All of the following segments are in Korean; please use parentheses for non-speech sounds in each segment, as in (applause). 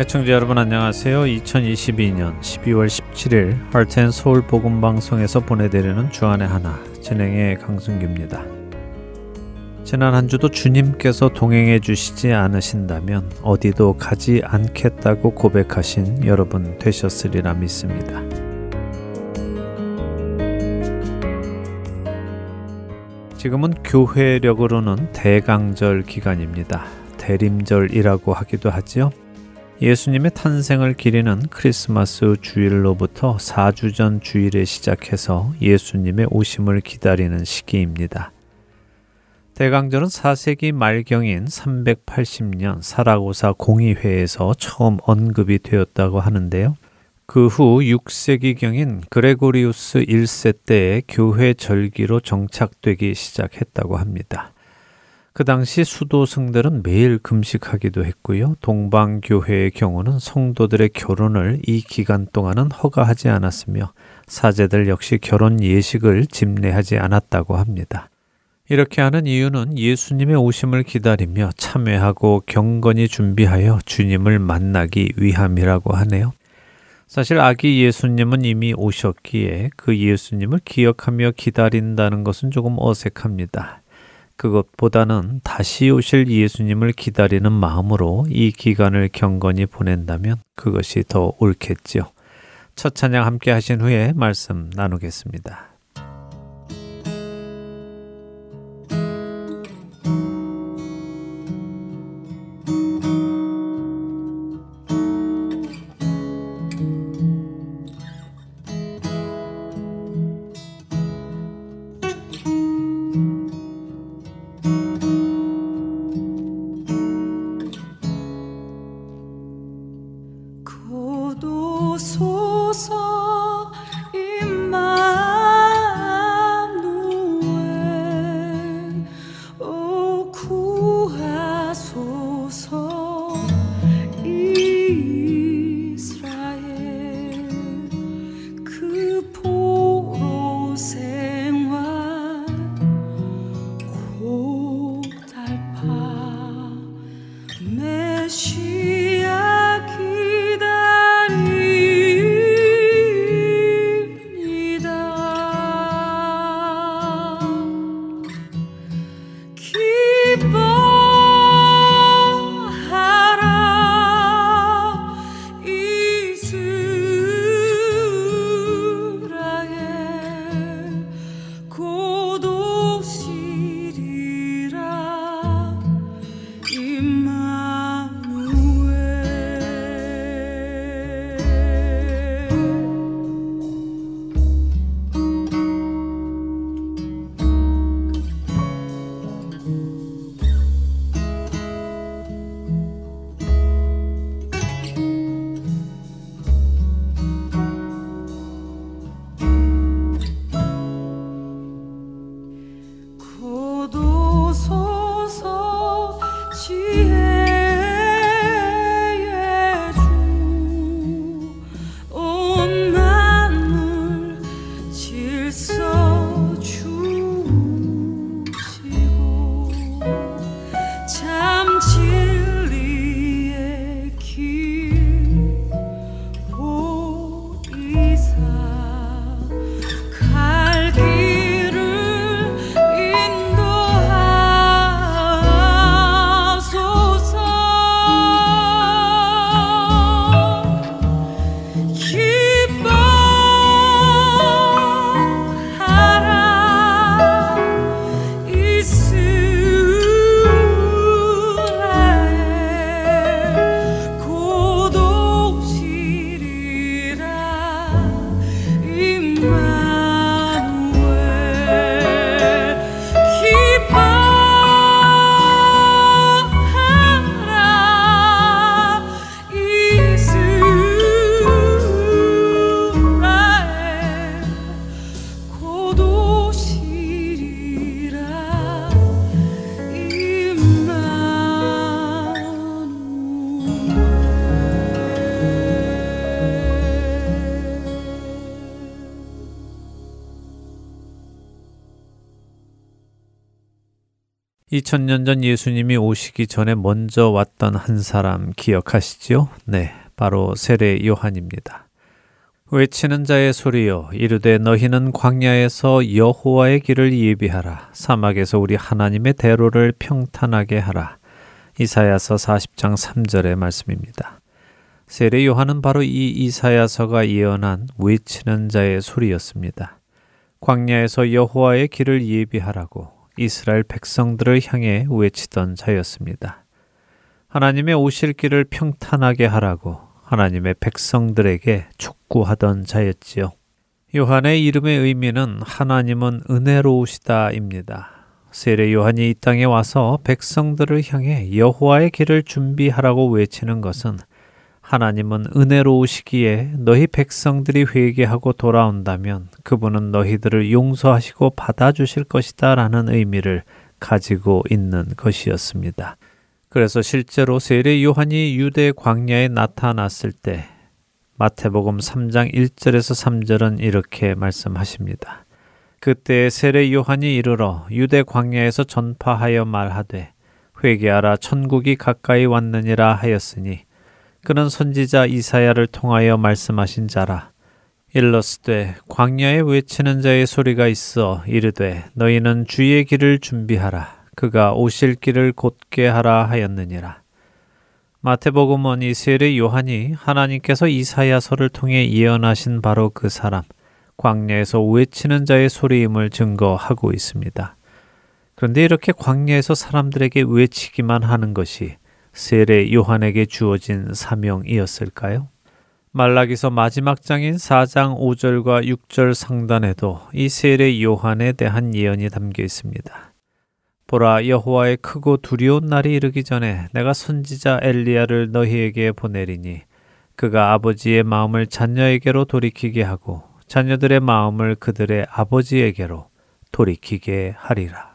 애청자 여러분 안녕하세요. 2022년 12월 17일 할텐 서울 복음 방송에서 보내드리는 주안의 하나 진행의 강승규입니다. 지난 한 주도 주님께서 동행해 주시지 않으신다면 어디도 가지 않겠다고 고백하신 여러분 되셨으리라 믿습니다. 지금은 교회력으로는 대강절 기간입니다. 대림절이라고 하기도 하지요. 예수님의 탄생을 기리는 크리스마스 주일로부터 4주 전 주일에 시작해서 예수님의 오심을 기다리는 시기입니다. 대강절은 4세기 말경인 380년 사라고사 공의회에서 처음 언급이 되었다고 하는데요. 그 후 6세기경인 그레고리우스 1세 때에 교회 절기로 정착되기 시작했다고 합니다. 그 당시 수도승들은 매일 금식하기도 했고요. 동방교회의 경우는 성도들의 결혼을 이 기간 동안은 허가하지 않았으며 사제들 역시 결혼 예식을 집례하지 않았다고 합니다. 이렇게 하는 이유는 예수님의 오심을 기다리며 참회하고 경건히 준비하여 주님을 만나기 위함이라고 하네요. 사실 아기 예수님은 이미 오셨기에 그 예수님을 기억하며 기다린다는 것은 조금 어색합니다. 그것보다는 다시 오실 예수님을 기다리는 마음으로 이 기간을 경건히 보낸다면 그것이 더 옳겠지요. 첫 찬양 함께 하신 후에 말씀 나누겠습니다. 2000년 전 예수님이 오시기 전에 먼저 왔던 한 사람 기억하시지요? 네, 바로 세례 요한입니다. 외치는 자의 소리여 이르되 너희는 광야에서 여호와의 길을 예비하라 사막에서 우리 하나님의 대로를 평탄하게 하라 이사야서 40장 3절의 말씀입니다. 세례 요한은 바로 이 이사야서가 예언한 외치는 자의 소리였습니다. 광야에서 여호와의 길을 예비하라고 이스라엘 백성들을 향해 외치던 자였습니다. 하나님의 오실 길을 평탄하게 하라고 하나님의 백성들에게 촉구하던 자였지요. 요한의 이름의 의미는 하나님은 은혜로우시다입니다. 세례 요한이 이 땅에 와서 백성들을 향해 여호와의 길을 준비하라고 외치는 것은 하나님은 은혜로우시기에 너희 백성들이 회개하고 돌아온다면 그분은 너희들을 용서하시고 받아주실 것이다 라는 의미를 가지고 있는 것이었습니다. 그래서 실제로 세례 요한이 유대 광야에 나타났을 때 마태복음 3장 1절에서 3절은 이렇게 말씀하십니다. 그때 세례 요한이 이르러 유대 광야에서 전파하여 말하되 회개하라 천국이 가까이 왔느니라 하였으니 그는 선지자 이사야를 통하여 말씀하신 자라. 일러스되 광야에 외치는 자의 소리가 있어 이르되 너희는 주의 길을 준비하라. 그가 오실 길을 곧게 하라 하였느니라. 마태복음은 이 세례 요한이 하나님께서 이사야서를 통해 예언하신 바로 그 사람, 광야에서 외치는 자의 소리임을 증거하고 있습니다. 그런데 이렇게 광야에서 사람들에게 외치기만 하는 것이 세례 요한에게 주어진 사명이었을까요? 말라기서 마지막 장인 4장 5절과 6절 상단에도 이 세례 요한에 대한 예언이 담겨 있습니다. 보라 여호와의 크고 두려운 날이 이르기 전에 내가 선지자 엘리야를 너희에게 보내리니 그가 아버지의 마음을 자녀에게로 돌이키게 하고 자녀들의 마음을 그들의 아버지에게로 돌이키게 하리라.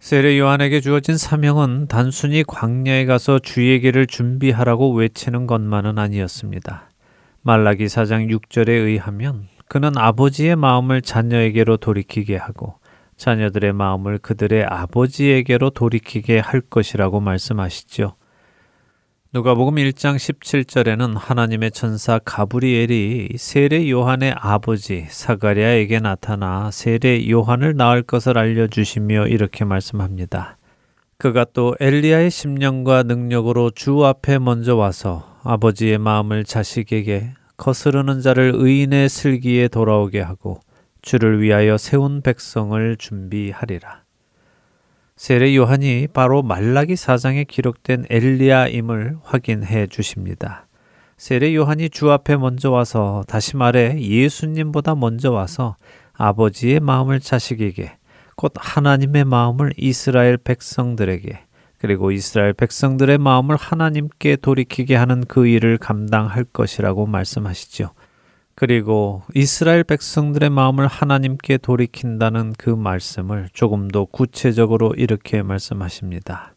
세례 요한에게 주어진 사명은 단순히 광야에 가서 주의 길을 준비하라고 외치는 것만은 아니었습니다. 말라기 4장 6절에 의하면 그는 아버지의 마음을 자녀에게로 돌이키게 하고 자녀들의 마음을 그들의 아버지에게로 돌이키게 할 것이라고 말씀하시죠. 누가복음 1장 17절에는 하나님의 천사 가브리엘이 세례 요한의 아버지 사가랴에게 나타나 세례 요한을 낳을 것을 알려 주시며 이렇게 말씀합니다. 그가 또 엘리야의 심령과 능력으로 주 앞에 먼저 와서 아버지의 마음을 자식에게 거스르는 자를 의인의 슬기에 돌아오게 하고 주를 위하여 세운 백성을 준비하리라. 세례 요한이 바로 말라기 사장에 기록된 엘리야임을 확인해 주십니다. 세례 요한이 주 앞에 먼저 와서 다시 말해 예수님보다 먼저 와서 아버지의 마음을 자식에게 곧 하나님의 마음을 이스라엘 백성들에게 그리고 이스라엘 백성들의 마음을 하나님께 돌이키게 하는 그 일을 감당할 것이라고 말씀하시죠. 그리고 이스라엘 백성들의 마음을 하나님께 돌이킨다는 그 말씀을 조금 더 구체적으로 이렇게 말씀하십니다.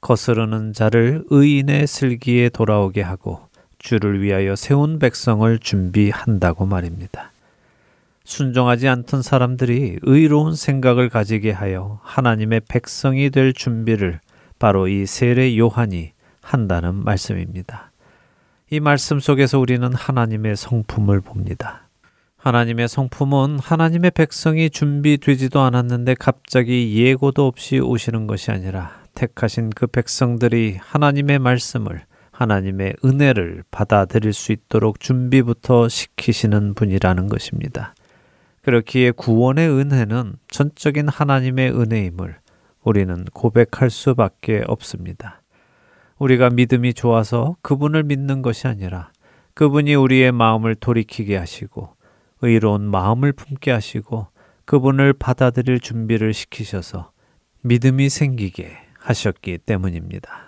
거스르는 자를 의인의 슬기에 돌아오게 하고 주를 위하여 세운 백성을 준비한다고 말입니다. 순종하지 않던 사람들이 의로운 생각을 가지게 하여 하나님의 백성이 될 준비를 바로 이 세례 요한이 한다는 말씀입니다. 이 말씀 속에서 우리는 하나님의 성품을 봅니다. 하나님의 성품은 하나님의 백성이 준비되지도 않았는데 갑자기 예고도 없이 오시는 것이 아니라 택하신 그 백성들이 하나님의 말씀을 하나님의 은혜를 받아들일 수 있도록 준비부터 시키시는 분이라는 것입니다. 그렇기에 구원의 은혜는 전적인 하나님의 은혜임을 우리는 고백할 수밖에 없습니다. 우리가 믿음이 좋아서 그분을 믿는 것이 아니라 그분이 우리의 마음을 돌이키게 하시고 의로운 마음을 품게 하시고 그분을 받아들일 준비를 시키셔서 믿음이 생기게 하셨기 때문입니다.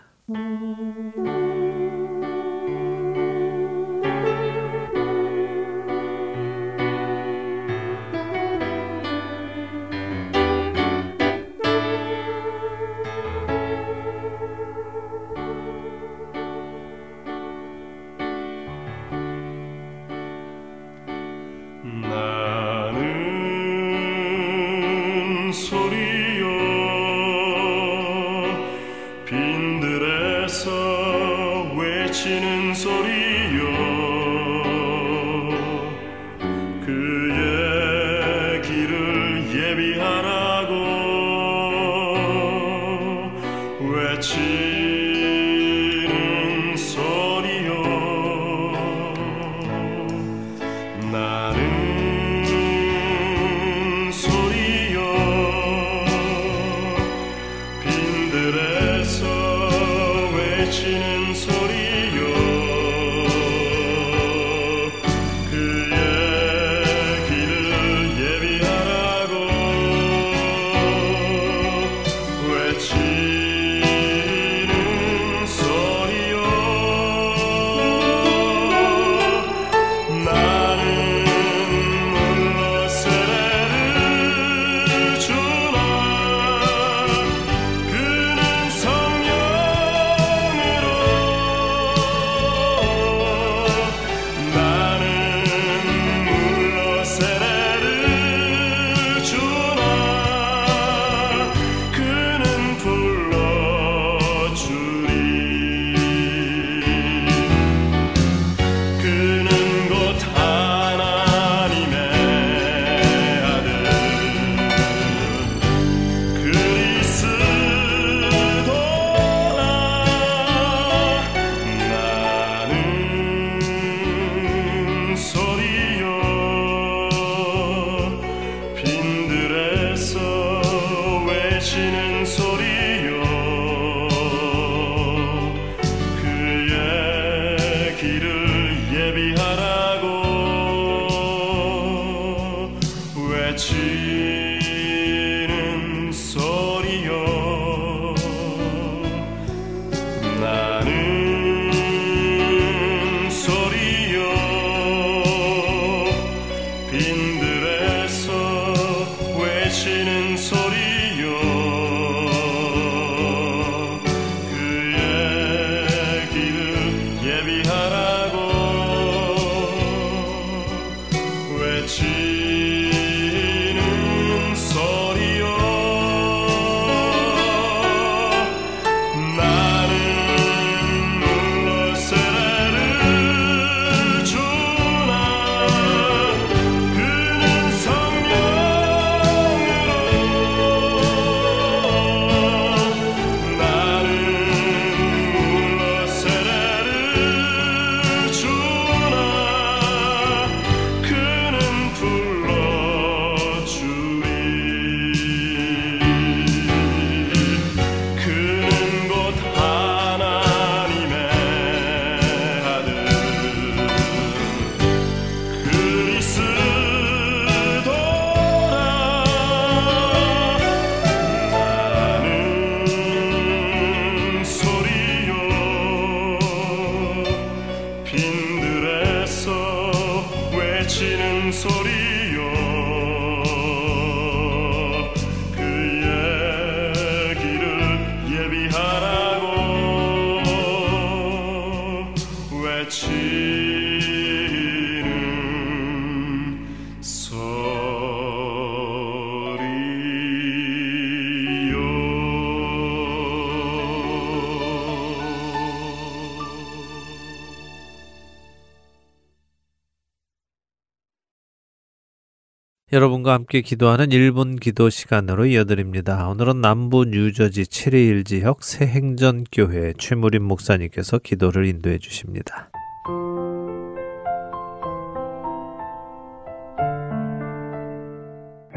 여러분과 함께 기도하는 1분 기도 시간으로 이어드립니다. 오늘은 남부 뉴저지 7일 지역 새행전교회 최무림 목사님께서 기도를 인도해 주십니다.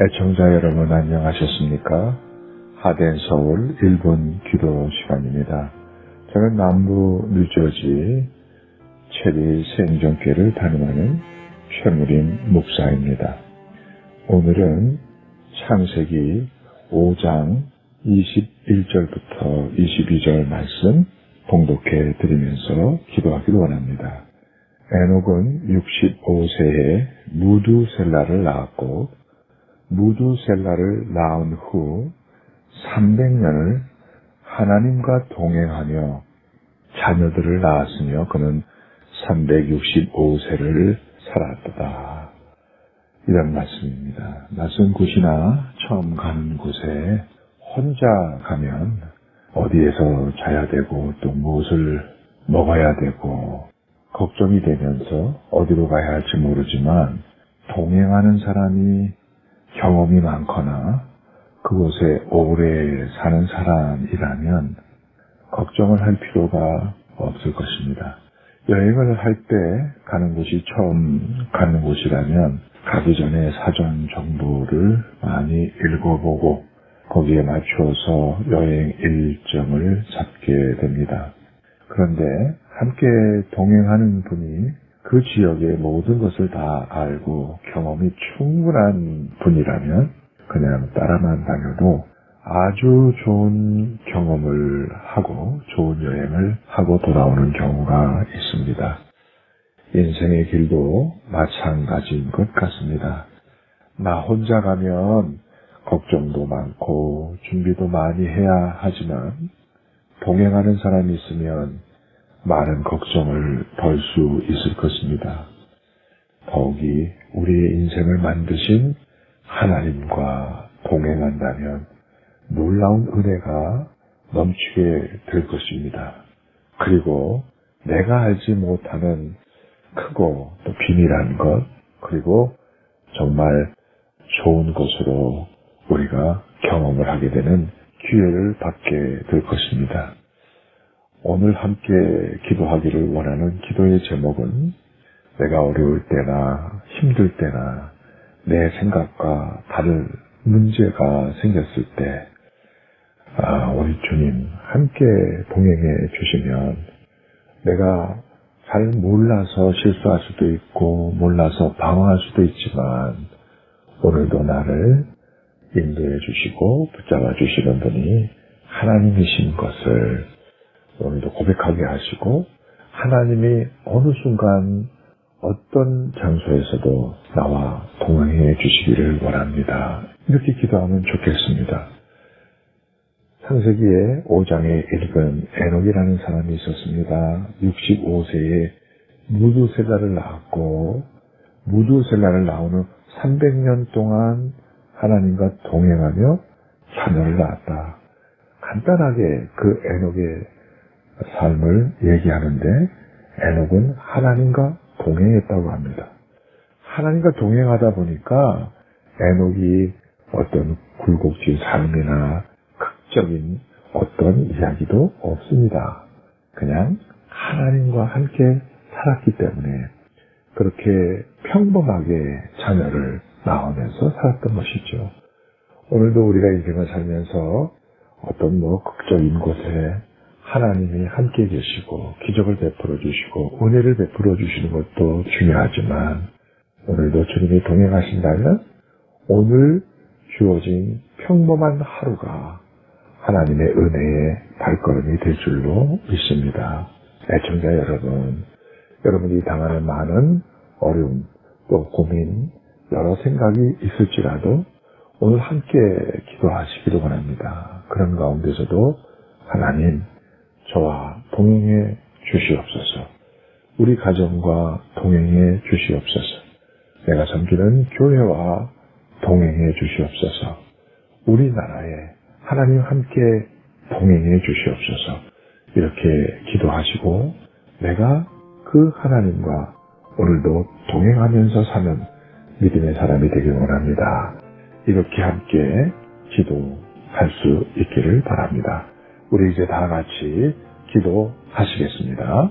애청자 여러분 안녕하셨습니까? 하덴 서울 1분 기도 시간입니다. 저는 남부 뉴저지 체리 생전교회를 담임하는 최무림 목사입니다. 오늘은 창세기 5장 21절부터 22절 말씀 봉독해 드리면서 기도하기를 원합니다. 에녹은 65세에 무두셀라를 낳았고 무두셀라를 낳은 후 300년을 하나님과 동행하며 자녀들을 낳았으며 그는 365세를 살았다. 이런 말씀입니다. 낯선 곳이나 처음 가는 곳에 혼자 가면 어디에서 자야 되고 또 무엇을 먹어야 되고 걱정이 되면서 어디로 가야 할지 모르지만 동행하는 사람이 경험이 많거나 그곳에 오래 사는 사람이라면 걱정을 할 필요가 없을 것입니다. 여행을 할 때 가는 곳이 처음 가는 곳이라면 가기 전에 사전 정보를 많이 읽어보고 거기에 맞춰서 여행 일정을 잡게 됩니다. 그런데 함께 동행하는 분이 그 지역의 모든 것을 다 알고 경험이 충분한 분이라면 그냥 따라만 다녀도 아주 좋은 경험을 하고 좋은 여행을 하고 돌아오는 경우가 있습니다. 인생의 길도 마찬가지인 것 같습니다. 나 혼자 가면 걱정도 많고 준비도 많이 해야 하지만 동행하는 사람이 있으면 많은 걱정을 덜 수 있을 것입니다. 더욱이 우리의 인생을 만드신 하나님과 동행한다면 놀라운 은혜가 넘치게 될 것입니다. 그리고 내가 알지 못하는 크고 또 비밀한 것, 그리고 정말 좋은 것으로 우리가 경험을 하게 되는 기회를 받게 될 것입니다. 오늘 함께 기도하기를 원하는 기도의 제목은 내가 어려울 때나 힘들 때나 내 생각과 다른 문제가 생겼을 때, 아, 우리 주님 함께 동행해 주시면 내가 잘 몰라서 실수할 수도 있고 몰라서 방황할 수도 있지만 오늘도 나를 인도해 주시고 붙잡아 주시는 분이 하나님이신 것을 오늘도 고백하게 하시고 하나님이 어느 순간 어떤 장소에서도 나와 동행해 주시기를 원합니다. 이렇게 기도하면 좋겠습니다. 창세기에 5장에 읽은 에녹이라는 사람이 있었습니다. 65세에 무두셀라를 낳았고 무두셀라를 낳은 후 300년 동안 하나님과 동행하며 자녀를 낳았다. 간단하게 그 에녹의 삶을 얘기하는데 에녹은 하나님과 동행했다고 합니다. 하나님과 동행하다 보니까 에녹이 어떤 굴곡진 삶이나 적인 어떤 이야기도 없습니다. 그냥 하나님과 함께 살았기 때문에 그렇게 평범하게 자녀를 낳으면서 살았던 것이죠. 오늘도 우리가 인생을 살면서 어떤 뭐 극적인 곳에 하나님이 함께 계시고 기적을 베풀어 주시고 은혜를 베풀어 주시는 것도 중요하지만 오늘도 주님이 동행하신다면 오늘 주어진 평범한 하루가 하나님의 은혜의 발걸음이 될 줄로 믿습니다. 애청자 여러분, 여러분이 당하는 많은 어려움, 또 고민, 여러 생각이 있을지라도 오늘 함께 기도하시기를 원합니다. 그런 가운데서도 하나님 저와 동행해 주시옵소서. 우리 가정과 동행해 주시옵소서. 내가 섬기는 교회와 동행해 주시옵소서. 우리나라에 하나님 함께 동행해 주시옵소서. 이렇게 기도하시고 내가 그 하나님과 오늘도 동행하면서 사는 믿음의 사람이 되길 원합니다. 이렇게 함께 기도할 수 있기를 바랍니다. 우리 이제 다 같이 기도하시겠습니다.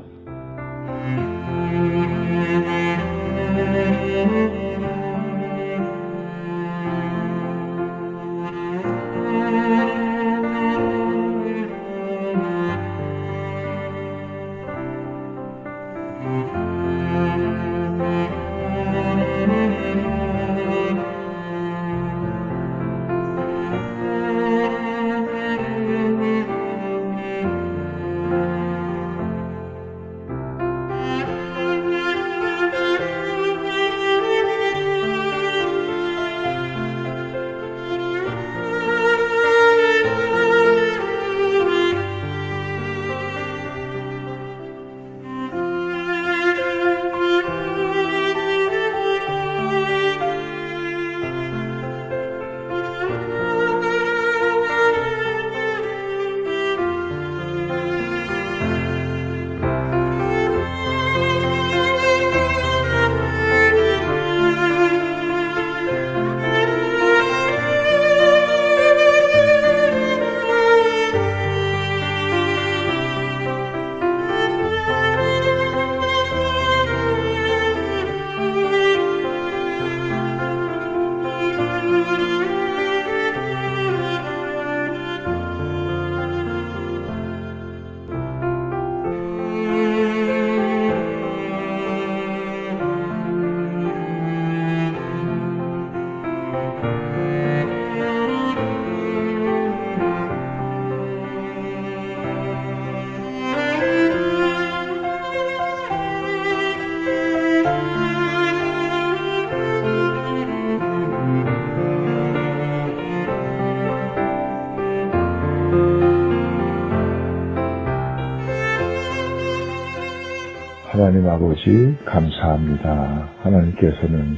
하나님 아버지 감사합니다. 하나님께서는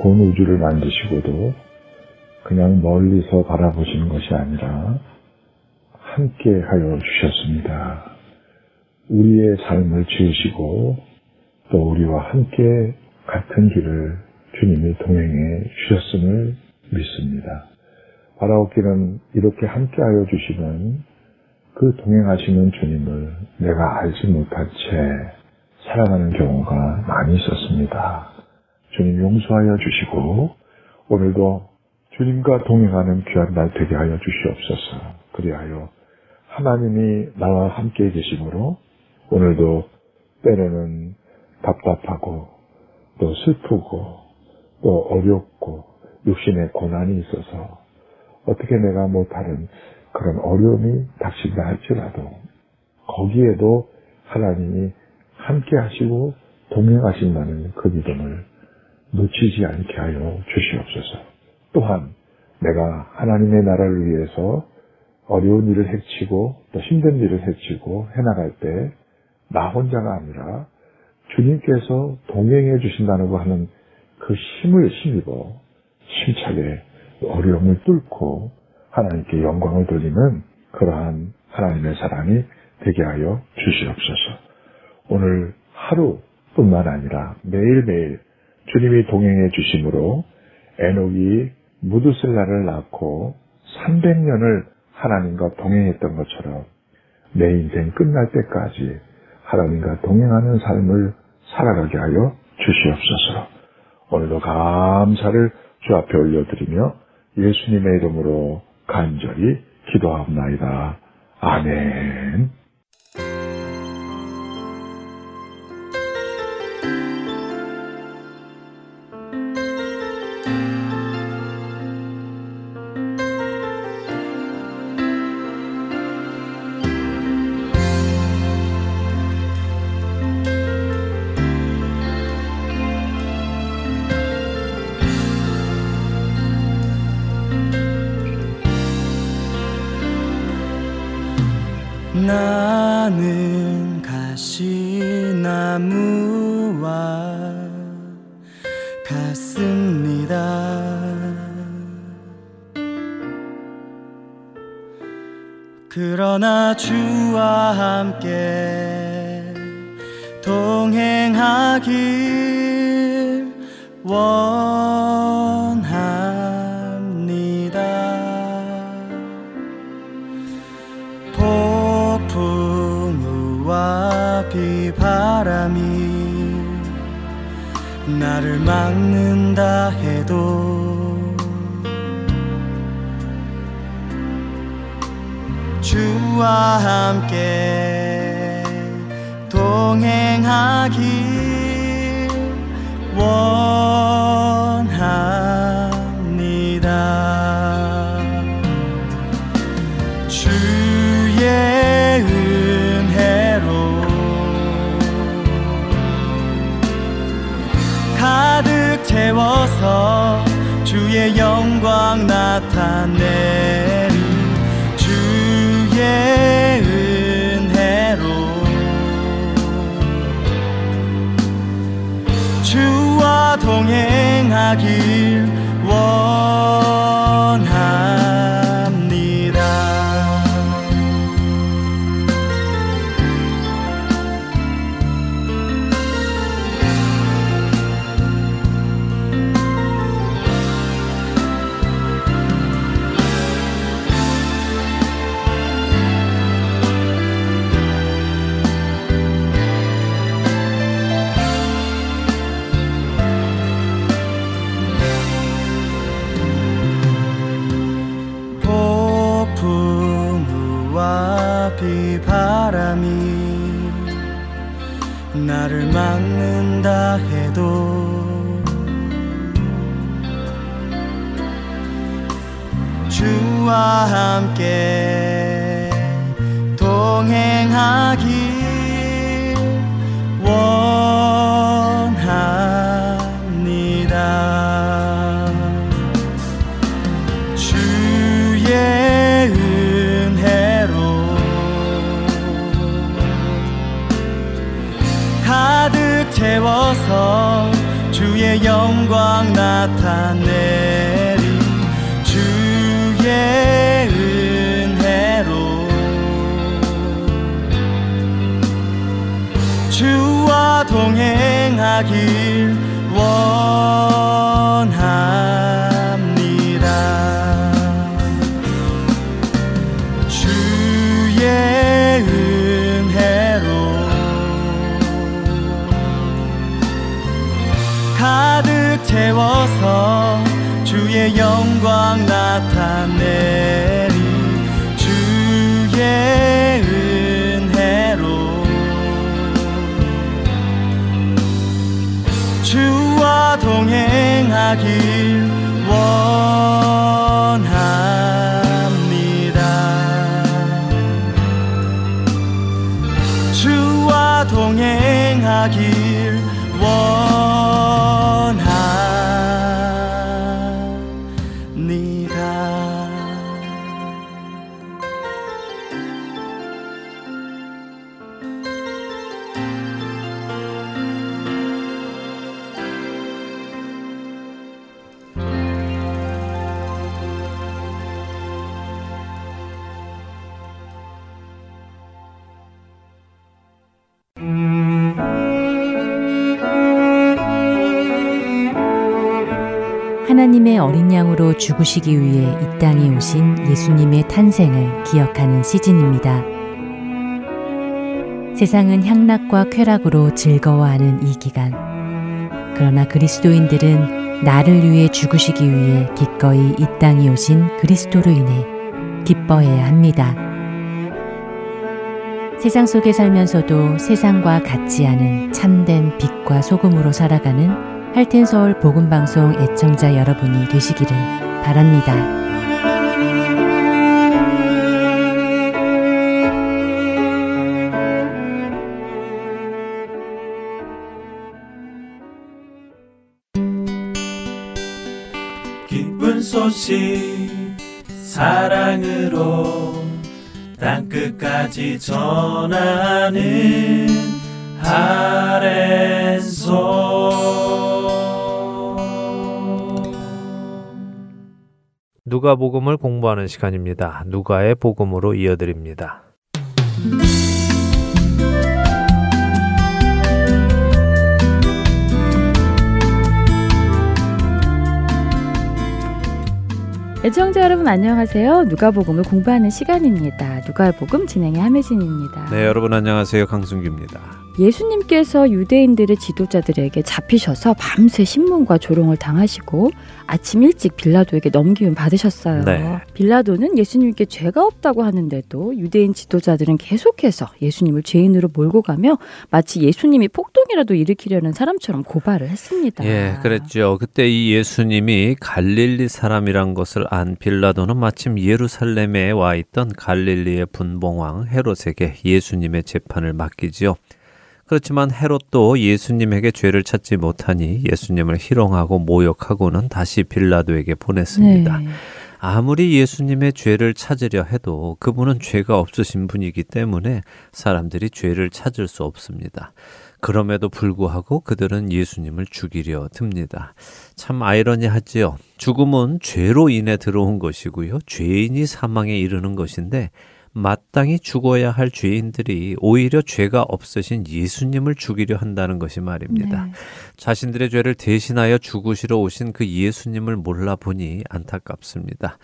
온 우주를 만드시고도 그냥 멀리서 바라보시는 것이 아니라 함께 하여 주셨습니다. 우리의 삶을 지으시고 또 우리와 함께 같은 길을 주님이 동행해 주셨음을 믿습니다. 바라옵기는 이렇게 함께 하여 주시는 그 동행하시는 주님을 내가 알지 못한 채 살아가는 경우가 많이 있었습니다. 주님 용서하여 주시고 오늘도 주님과 동행하는 귀한 날 되게 하여 주시옵소서. 그리하여 하나님이 나와 함께 계심으로 오늘도 때로는 답답하고 또 슬프고 또 어렵고 육신의 고난이 있어서 어떻게 내가 못하는 그런 어려움이 닥친다 할지라도 거기에도 하나님이 함께 하시고 동행하신다는 그 믿음을 놓치지 않게 하여 주시옵소서. 또한 내가 하나님의 나라를 위해서 어려운 일을 해치고 또 힘든 일을 해치고 해나갈 때 나 혼자가 아니라 주님께서 동행해 주신다고 하는 그 힘을 힘입어 힘차게 어려움을 뚫고 하나님께 영광을 돌리는 그러한 하나님의 사랑이 되게 하여 주시옵소서. 오늘 하루뿐만 아니라 매일매일 주님이 동행해 주심으로 에녹이 무드슬라를 낳고 300년을 하나님과 동행했던 것처럼 내 인생 끝날 때까지 하나님과 동행하는 삶을 살아가게 하여 주시옵소서. 오늘도 감사를 주 앞에 올려드리며 예수님의 이름으로 간절히 기도합나이다. 아멘. 주와 함께 동행하길 원합니다. 주의 은혜로 가득 채워서 주의 영광 나타내 동행 함께 동행하길 원합니다. 주의 은혜로 가득 채워서 주의 영광 나타내 동행하길 원 죽으시기 위해 이 땅에 오신 예수님의 탄생을 기억하는 시즌입니다. 세상은 향락과 쾌락으로 즐거워하는 이 기간. 그러나 그리스도인들은 나를 위해 죽으시기 위해 기꺼이 이 땅에 오신 그리스도로 인해 기뻐해야 합니다. 세상 속에 살면서도 세상과 같지 않은 참된 빛과 소금으로 살아가는 할텐서울 복음방송 애청자 여러분이 되시기를 바랍니다. 소식 사랑으로 땅끝까지 전하는 아랜소 누가복음을 공부하는 시간입니다. 누가의 복음으로 이어드립니다. 애청자 여러분 안녕하세요. 누가복음을 공부하는 시간입니다. 누가복음 진행의 함혜진입니다. 네, 여러분 안녕하세요. 강승규입니다. 예수님께서 유대인들의 지도자들에게 잡히셔서 밤새 신문과 조롱을 당하시고 아침 일찍 빌라도에게 넘기움 받으셨어요. 네. 빌라도는 예수님께 죄가 없다고 하는데도 유대인 지도자들은 계속해서 예수님을 죄인으로 몰고 가며 마치 예수님이 폭동이라도 일으키려는 사람처럼 고발을 했습니다. 예, 그랬죠. 그때 이 예수님이 갈릴리 사람이란 것을 안 빌라도는 마침 예루살렘에 와 있던 갈릴리의 분봉왕 헤롯에게 예수님의 재판을 맡기지요. 그렇지만 헤롯도 예수님에게 죄를 찾지 못하니 예수님을 희롱하고 모욕하고는 다시 빌라도에게 보냈습니다. 네. 아무리 예수님의 죄를 찾으려 해도 그분은 죄가 없으신 분이기 때문에 사람들이 죄를 찾을 수 없습니다. 그럼에도 불구하고 그들은 예수님을 죽이려 듭니다. 참 아이러니하지요. 죽음은 죄로 인해 들어온 것이고요. 죄인이 사망에 이르는 것인데 마땅히 죽어야 할 죄인들이 오히려 죄가 없으신 예수님을 죽이려 한다는 것이 말입니다. 네. 자신들의 죄를 대신하여 죽으시러 오신 그 예수님을 몰라보니 안타깝습니다.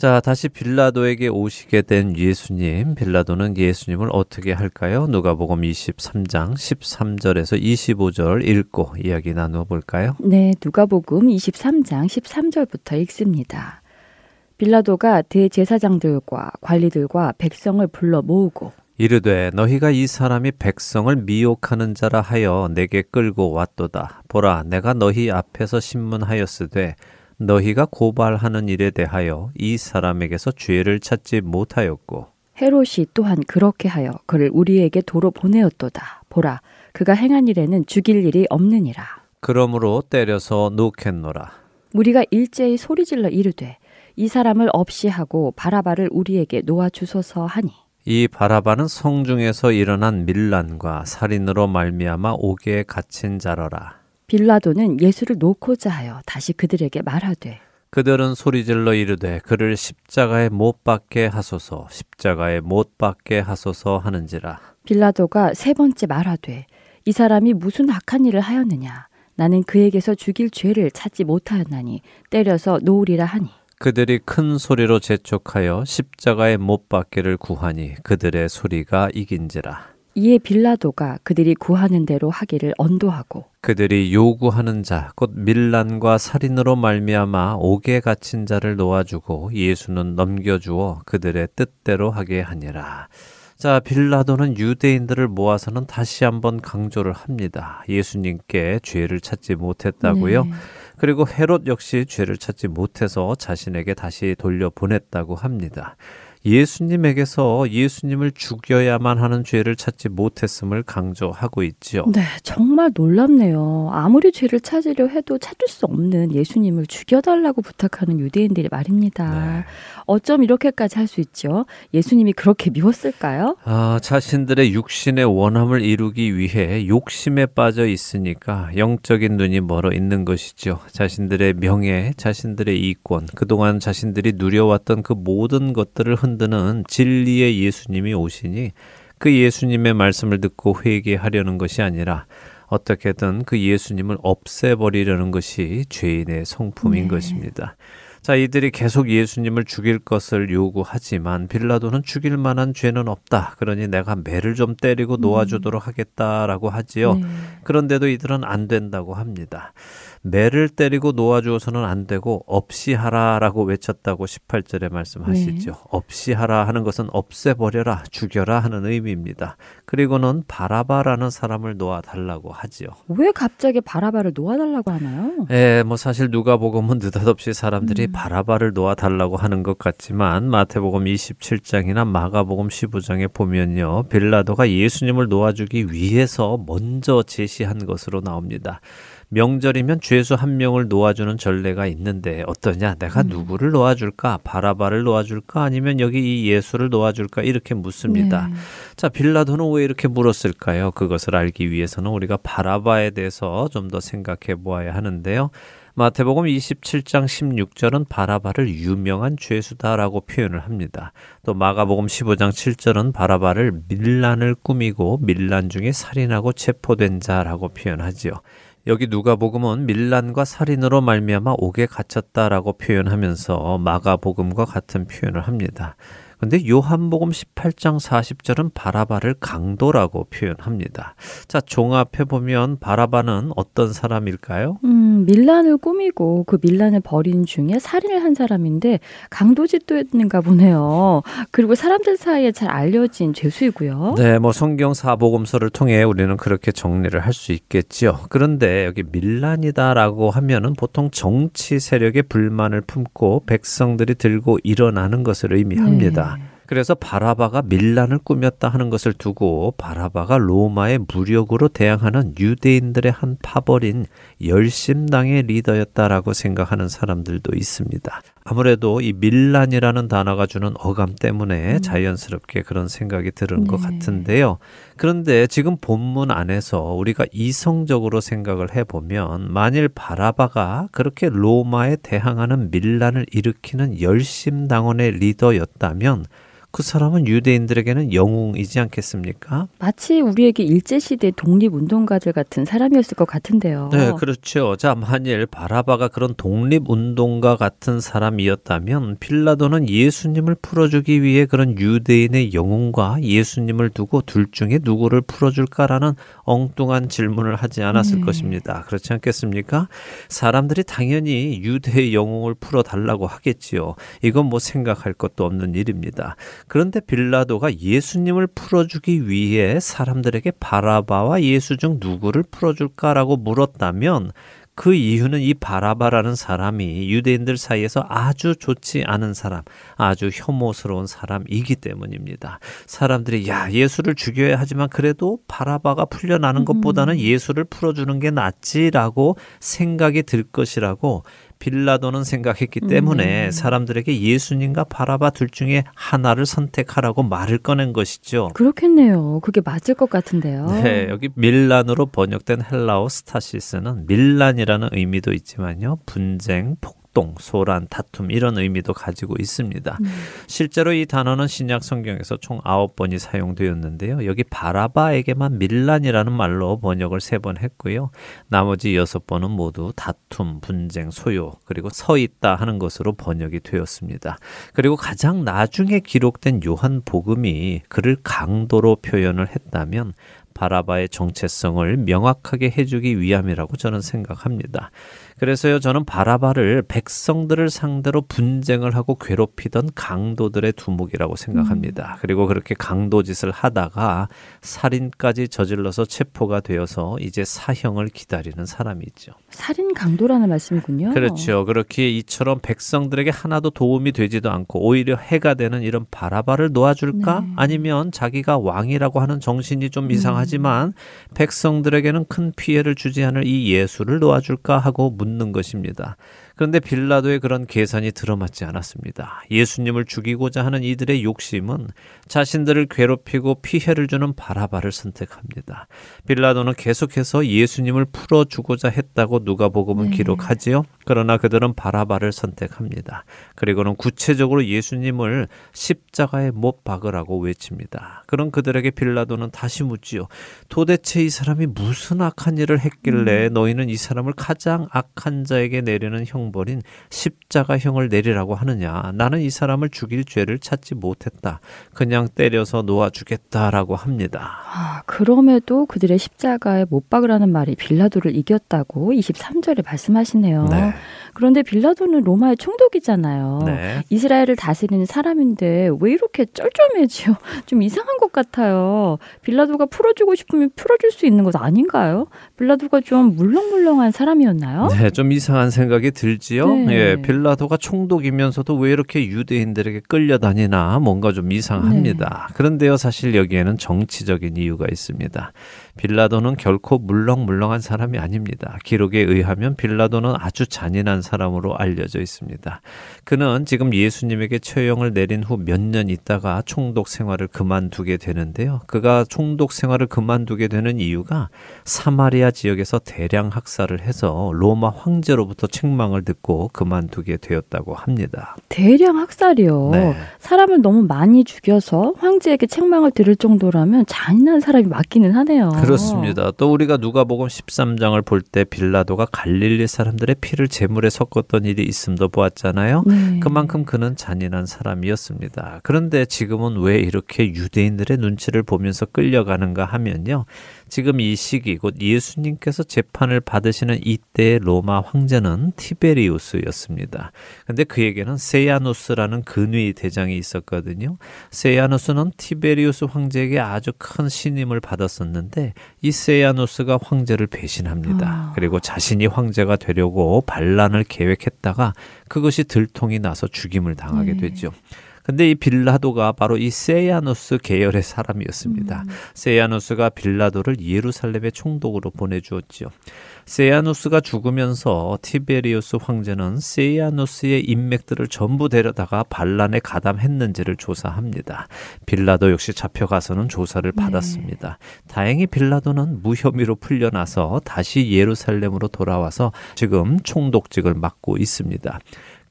자, 다시 빌라도에게 오시게 된 예수님. 빌라도는 예수님을 어떻게 할까요? 누가복음 23장 13절에서 25절 읽고 이야기 나누어 볼까요? 네, 누가복음 23장 13절부터 읽습니다. 빌라도가 대제사장들과 관리들과 백성을 불러 모으고 이르되 너희가 이 사람이 백성을 미혹하는 자라 하여 내게 끌고 왔도다. 보라 내가 너희 앞에서 신문하였으되 너희가 고발하는 일에 대하여 이 사람에게서 죄를 찾지 못하였고 헤롯이 또한 그렇게 하여 그를 우리에게 도로 보내었도다. 보라 그가 행한 일에는 죽일 일이 없느니라. 그러므로 때려서 놓겠노라. 우리가 일제히 소리질러 이르되 이 사람을 없이 하고 바라바를 우리에게 놓아 주소서 하니. 이 바라바는 성중에서 일어난 밀란과 살인으로 말미암아 옥에 갇힌 자러라. 빌라도는 예수를 놓고자 하여 다시 그들에게 말하되 그들은 소리질러 이르되 그를 십자가에 못 박게 하소서 십자가에 못 박게 하소서 하는지라. 빌라도가 세 번째 말하되 이 사람이 무슨 악한 일을 하였느냐? 나는 그에게서 죽일 죄를 찾지 못하였나니 때려서 놓으리라 하니 그들이 큰 소리로 재촉하여 십자가에 못 박기를 구하니 그들의 소리가 이긴지라. 이에 빌라도가 그들이 구하는 대로 하기를 언도하고 그들이 요구하는 자 곧 밀란과 살인으로 말미암아 옥에 갇힌 자를 놓아주고 예수는 넘겨주어 그들의 뜻대로 하게 하니라. 자, 빌라도는 유대인들을 모아서는 다시 한번 강조를 합니다. 예수님께 죄를 찾지 못했다고요. 네. 그리고 헤롯 역시 죄를 찾지 못해서 자신에게 다시 돌려보냈다고 합니다. 예수님에게서 예수님을 죽여야만 하는 죄를 찾지 못했음을 강조하고 있지요. 네, 정말 놀랍네요. 아무리 죄를 찾으려 해도 찾을 수 없는 예수님을 죽여달라고 부탁하는 유대인들이 말입니다. 네. 어쩜 이렇게까지 할 수 있죠? 예수님이 그렇게 미웠을까요? 아, 자신들의 육신의 원함을 이루기 위해 욕심에 빠져 있으니까 영적인 눈이 멀어 있는 것이죠. 자신들의 명예, 자신들의 이권, 그동안 자신들이 누려왔던 그 모든 것들을 흔 흔드는 진리의 예수님이 오시니 그 예수님의 말씀을 듣고 회개하려는 것이 아니라 어떻게든 그 예수님을 없애버리려는 것이 죄인의 성품인 네. 것입니다. 자, 이들이 계속 예수님을 죽일 것을 요구하지만 빌라도는 죽일 만한 죄는 없다. 그러니 내가 매를 좀 때리고 놓아주도록 하겠다라고 하지요. 네. 그런데도 이들은 안 된다고 합니다. 매를 때리고 놓아주어서는 안 되고 없이 하라라고 외쳤다고 18절에 말씀하시죠. 네. 없이 하라 하는 것은 없애버려라, 죽여라 하는 의미입니다. 그리고는 바라바라는 사람을 놓아달라고 하지요. 왜 갑자기 바라바를 놓아달라고 하나요? 예, 뭐 사실 누가복음은 느닷없이 사람들이 음. 바라바를 놓아달라고 하는 것 같지만 마태복음 27장이나 마가복음 15장에 보면요. 빌라도가 예수님을 놓아주기 위해서 먼저 제시한 것으로 나옵니다. 명절이면 죄수 한 명을 놓아주는 전례가 있는데 어떠냐? 내가 음. 누구를 놓아줄까? 바라바를 놓아줄까? 아니면 여기 이 예수를 놓아줄까? 이렇게 묻습니다. 네. 자, 빌라도는 왜 이렇게 물었을까요? 그것을 알기 위해서는 우리가 바라바에 대해서 좀 더 생각해 보아야 하는데요. 마태복음 27장 16절은 바라바를 유명한 죄수다라고 표현을 합니다. 또 마가복음 15장 7절은 바라바를 밀란을 꾸미고 밀란 중에 살인하고 체포된 자라고 표현하지요. 여기 누가복음은 밀란과 살인으로 말미암아 옥에 갇혔다라고 표현하면서 마가복음과 같은 표현을 합니다. 근데 요한복음 18장 40절은 바라바를 강도라고 표현합니다. 자, 종합해 보면 바라바는 어떤 사람일까요? 음, 밀란을 꾸미고 그 밀란을 벌인 중에 살인을 한 사람인데 강도 짓도였는가 보네요. 그리고 사람들 사이에 잘 알려진 죄수이고요. 네, 뭐 성경 사복음서를 통해 우리는 그렇게 정리를 할 수 있겠지요. 그런데 여기 밀란이다라고 하면은 보통 정치 세력의 불만을 품고 백성들이 들고 일어나는 것을 의미합니다. 네. 그래서 바라바가 밀란을 꾸몄다 하는 것을 두고 바라바가 로마의 무력으로 대항하는 유대인들의 한 파벌인 열심당의 리더였다라고 생각하는 사람들도 있습니다. 아무래도 이 밀란이라는 단어가 주는 어감 때문에 음. 자연스럽게 그런 생각이 드는 네. 것 같은데요. 그런데 지금 본문 안에서 우리가 이성적으로 생각을 해보면 만일 바라바가 그렇게 로마에 대항하는 밀란을 일으키는 열심당원의 리더였다면 그 사람은 유대인들에게는 영웅이지 않겠습니까? 마치 우리에게 일제시대 독립운동가들 같은 사람이었을 것 같은데요. 네, 그렇죠. 자, 만일 바라바가 그런 독립운동가 같은 사람이었다면 필라도는 예수님을 풀어주기 위해 그런 유대인의 영웅과 예수님을 두고 둘 중에 누구를 풀어줄까라는 엉뚱한 질문을 하지 않았을 네. 것입니다. 그렇지 않겠습니까? 사람들이 당연히 유대의 영웅을 풀어달라고 하겠지요. 이건 뭐 생각할 것도 없는 일입니다. 그런데 빌라도가 예수님을 풀어주기 위해 사람들에게 바라바와 예수 중 누구를 풀어줄까라고 물었다면 그 이유는 이 바라바라는 사람이 유대인들 사이에서 아주 좋지 않은 사람, 아주 혐오스러운 사람이기 때문입니다. 사람들이 야 예수를 죽여야 하지만 그래도 바라바가 풀려나는 것보다는 음. 예수를 풀어주는 게 낫지라고 생각이 들 것이라고 빌라도는 생각했기 때문에 음. 사람들에게 예수님과 바라바 둘 중에 하나를 선택하라고 말을 꺼낸 것이죠. 그렇겠네요. 그게 맞을 것 같은데요. 네, 여기 밀란으로 번역된 헬라어 스타시스는 밀란이라는 의미도 있지만요. 분쟁, 폭 폭동, 소란, 다툼 이런 의미도 가지고 있습니다. 음. 실제로 이 단어는 신약 성경에서 총 아홉 번이 사용되었는데요. 여기 바라바에게만 밀란이라는 말로 번역을 세번 했고요. 나머지 여섯 번은 모두 다툼, 분쟁, 소요, 그리고 서 있다 하는 것으로 번역이 되었습니다. 그리고 가장 나중에 기록된 요한 복음이 그를 강도로 표현을 했다면 바라바의 정체성을 명확하게 해주기 위함이라고 저는 생각합니다. 그래서요, 저는 바라바를 백성들을 상대로 분쟁을 하고 괴롭히던 강도들의 두목이라고 생각합니다. 음. 그리고 그렇게 강도짓을 하다가 살인까지 저질러서 체포가 되어서 이제 사형을 기다리는 사람이죠. 살인 강도라는 말씀이군요. 그렇죠. 그렇게 이처럼 백성들에게 하나도 도움이 되지도 않고 오히려 해가 되는 이런 바라바를 놓아줄까? 네. 아니면 자기가 왕이라고 하는 정신이 좀 음. 이상하지만 음. 백성들에게는 큰 피해를 주지 않을 이 예수를 놓아줄까 하고 문 묻는 것입니다. 그런데 빌라도의 그런 계산이 들어맞지 않았습니다. 예수님을 죽이고자 하는 이들의 욕심은 자신들을 괴롭히고 피해를 주는 바라바를 선택합니다. 빌라도는 계속해서 예수님을 풀어주고자 했다고 누가복음은 네. 기록하지요. 그러나 그들은 바라바를 선택합니다. 그리고는 구체적으로 예수님을 십자가에 못 박으라고 외칩니다. 그런 그들에게 빌라도는 다시 묻지요. 도대체 이 사람이 무슨 악한 일을 했길래 음. 너희는 이 사람을 가장 악한 자에게 내리는 형 형벌인 십자가형을 내리라고 하느냐? 나는 이 사람을 죽일 죄를 찾지 못했다. 그냥 때려서 놓아 주겠다라고 합니다. 아, 그럼에도 그들의 십자가에 못 박으라는 말이 빌라도를 이겼다고 23절에 말씀하시네요. 네. 그런데 빌라도는 로마의 총독이잖아요. 네. 이스라엘을 다스리는 사람인데 왜 이렇게 쩔쩔매지요? (laughs) 좀 이상한 것 같아요. 빌라도가 풀어주고 싶으면 풀어줄 수 있는 것 아닌가요? 빌라도가 좀 물렁물렁한 사람이었나요? 네, 좀 이상한 생각이 들지요. 네. 예, 빌라도가 총독이면서도 왜 이렇게 유대인들에게 끌려다니나 뭔가 좀 이상합니다. 네. 그런데요, 사실 여기에는 정치적인 이유가 있습니다. 빌라도는 결코 물렁물렁한 사람이 아닙니다. 기록에 의하면 빌라도는 아주 잔인한 사람으로 알려져 있습니다. 그는 지금 예수님에게 처형을 내린 후 몇 년 있다가 총독 생활을 그만두게 되는데요. 그가 총독 생활을 그만두게 되는 이유가 사마리아 지역에서 대량 학살을 해서 로마 황제로부터 책망을 듣고 그만두게 되었다고 합니다. 대량 학살이요. 네. 사람을 너무 많이 죽여서 황제에게 책망을 들을 정도라면 잔인한 사람이 맞기는 하네요. 그렇 습니다. 또 우리가 누가복음 13장을 볼 때 빌라도가 갈릴리 사람들의 피를 제물에 섞었던 일이 있음도 보았잖아요. 네. 그만큼 그는 잔인한 사람이었습니다. 그런데 지금은 왜 이렇게 유대인들의 눈치를 보면서 끌려가는가 하면요. 지금 이 시기 곧 예수님께서 재판을 받으시는 이때의 로마 황제는 티베리우스였습니다. 근데 그에게는 세야누스라는 근위 대장이 있었거든요. 세야누스는 티베리우스 황제에게 아주 큰 신임을 받았었는데 이 세야누스가 황제를 배신합니다. 아. 그리고 자신이 황제가 되려고 반란을 계획했다가 그것이 들통이 나서 죽임을 당하게 네. 되죠. 근데 이 빌라도가 바로 이 세야누스 계열의 사람이었습니다. 음. 세야누스가 빌라도를 예루살렘의 총독으로 보내주었지요. 세야누스가 죽으면서 티베리우스 황제는 세야누스의 인맥들을 전부 데려다가 반란에 가담했는지를 조사합니다. 빌라도 역시 잡혀가서는 조사를 네. 받았습니다. 다행히 빌라도는 무혐의로 풀려나서 다시 예루살렘으로 돌아와서 지금 총독직을 맡고 있습니다.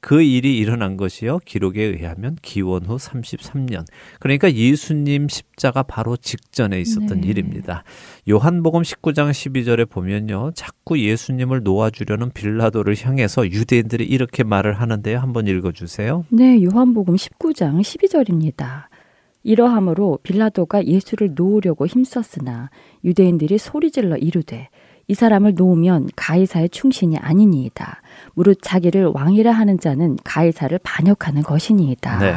그 일이 일어난 것이요. 기록에 의하면 기원 후 33년. 그러니까 예수님 십자가 바로 직전에 있었던 네. 일입니다. 요한복음 19장 12절에 보면요. 자꾸 예수님을 놓아 주려는 빌라도를 향해서 유대인들이 이렇게 말을 하는데요. 한번 읽어 주세요. 네, 요한복음 19장 12절입니다. 이러함으로 빌라도가 예수를 놓으려고 힘썼으나 유대인들이 소리질러 이르되 이 사람을 놓으면 가이사의 충신이 아니니이다. 무릇 자기를 왕이라 하는 자는 가이사를 반역하는 것이니이다. 네.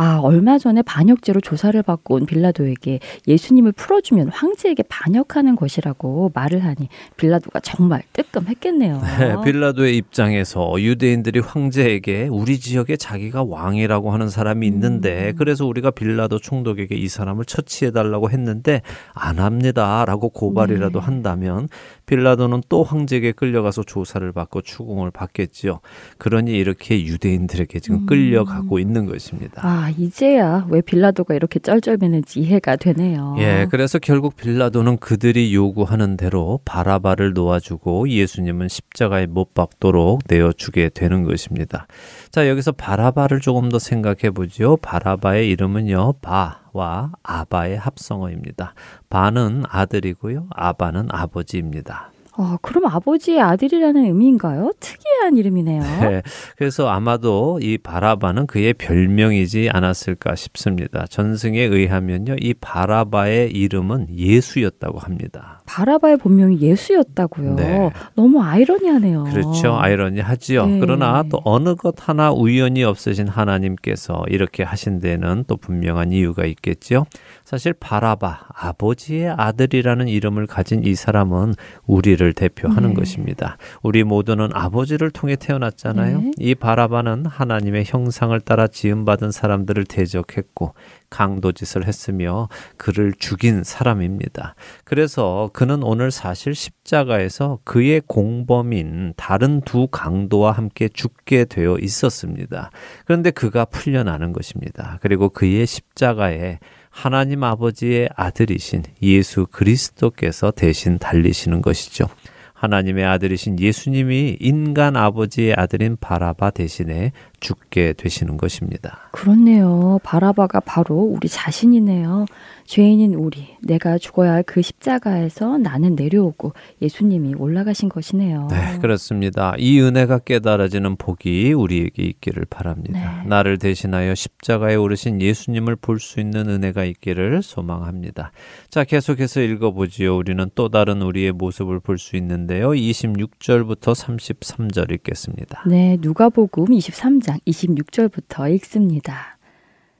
아, 얼마 전에 반역죄로 조사를 받고 온 빌라도에게 예수님을 풀어주면 황제에게 반역하는 것이라고 말을 하니 빌라도가 정말 뜨끔했겠네요. 네, 빌라도의 입장에서 유대인들이 황제에게 우리 지역에 자기가 왕이라고 하는 사람이 있는데 음. 그래서 우리가 빌라도 총독에게 이 사람을 처치해달라고 했는데 안 합니다라고 고발이라도 네. 한다면 빌라도는 또 황제에게 끌려가서 조사를 받고 추궁을 받겠지요. 그러니 이렇게 유대인들에게 지금 음. 끌려가고 있는 것입니다. 아, 이제야 왜 빌라도가 이렇게 쩔쩔매는지 이해가 되네요. 예, 그래서 결국 빌라도는 그들이 요구하는 대로 바라바를 놓아주고 예수님은 십자가에 못 박도록 내어주게 되는 것입니다. 자, 여기서 바라바를 조금 더 생각해 보지요. 바라바의 이름은요, 바 와 아바의 합성어입니다. 바는 아들이고요, 아바는 아버지입니다. 어, 그럼 아버지의 아들이라는 의미인가요? 특이한 이름이네요. (laughs) 네, 그래서 아마도 이 바라바는 그의 별명이지 않았을까 싶습니다. 전승에 의하면요, 이 바라바의 이름은 예수였다고 합니다. 바라바의 본명이 예수였다고요. 네. 너무 아이러니하네요. 그렇죠, 아이러니하지요. 네. 그러나 또 어느 것 하나 우연이 없으신 하나님께서 이렇게 하신 데는 또 분명한 이유가 있겠죠. 사실 바라바 아버지의 아들이라는 이름을 가진 이 사람은 우리를 대표하는 네. 것입니다. 우리 모두는 아버지를 통해 태어났잖아요. 네. 이 바라바는 하나님의 형상을 따라 지음받은 사람들을 대적했고 강도짓을 했으며 그를 죽인 사람입니다. 그래서 그는 오늘 사실 십자가에서 그의 공범인 다른 두 강도와 함께 죽게 되어 있었습니다. 그런데 그가 풀려나는 것입니다. 그리고 그의 십자가에 하나님 아버지의 아들이신 예수 그리스도께서 대신 달리시는 것이죠. 하나님의 아들이신 예수님이 인간 아버지의 아들인 바라바 대신에 죽게 되시는 것입니다. 그렇네요. 바라바가 바로 우리 자신이네요. 죄인인 우리, 내가 죽어야 할 그 십자가에서 나는 내려오고 예수님이 올라가신 것이네요. 네, 그렇습니다. 이 은혜가 깨달아지는 복이 우리에게 있기를 바랍니다. 네. 나를 대신하여 십자가에 오르신 예수님을 볼 수 있는 은혜가 있기를 소망합니다. 자, 계속해서 읽어보지요. 우리는 또 다른 우리의 모습을 볼 수 있는데요. 26절부터 33절 읽겠습니다. 네, 누가복음 23장 26절부터 읽습니다.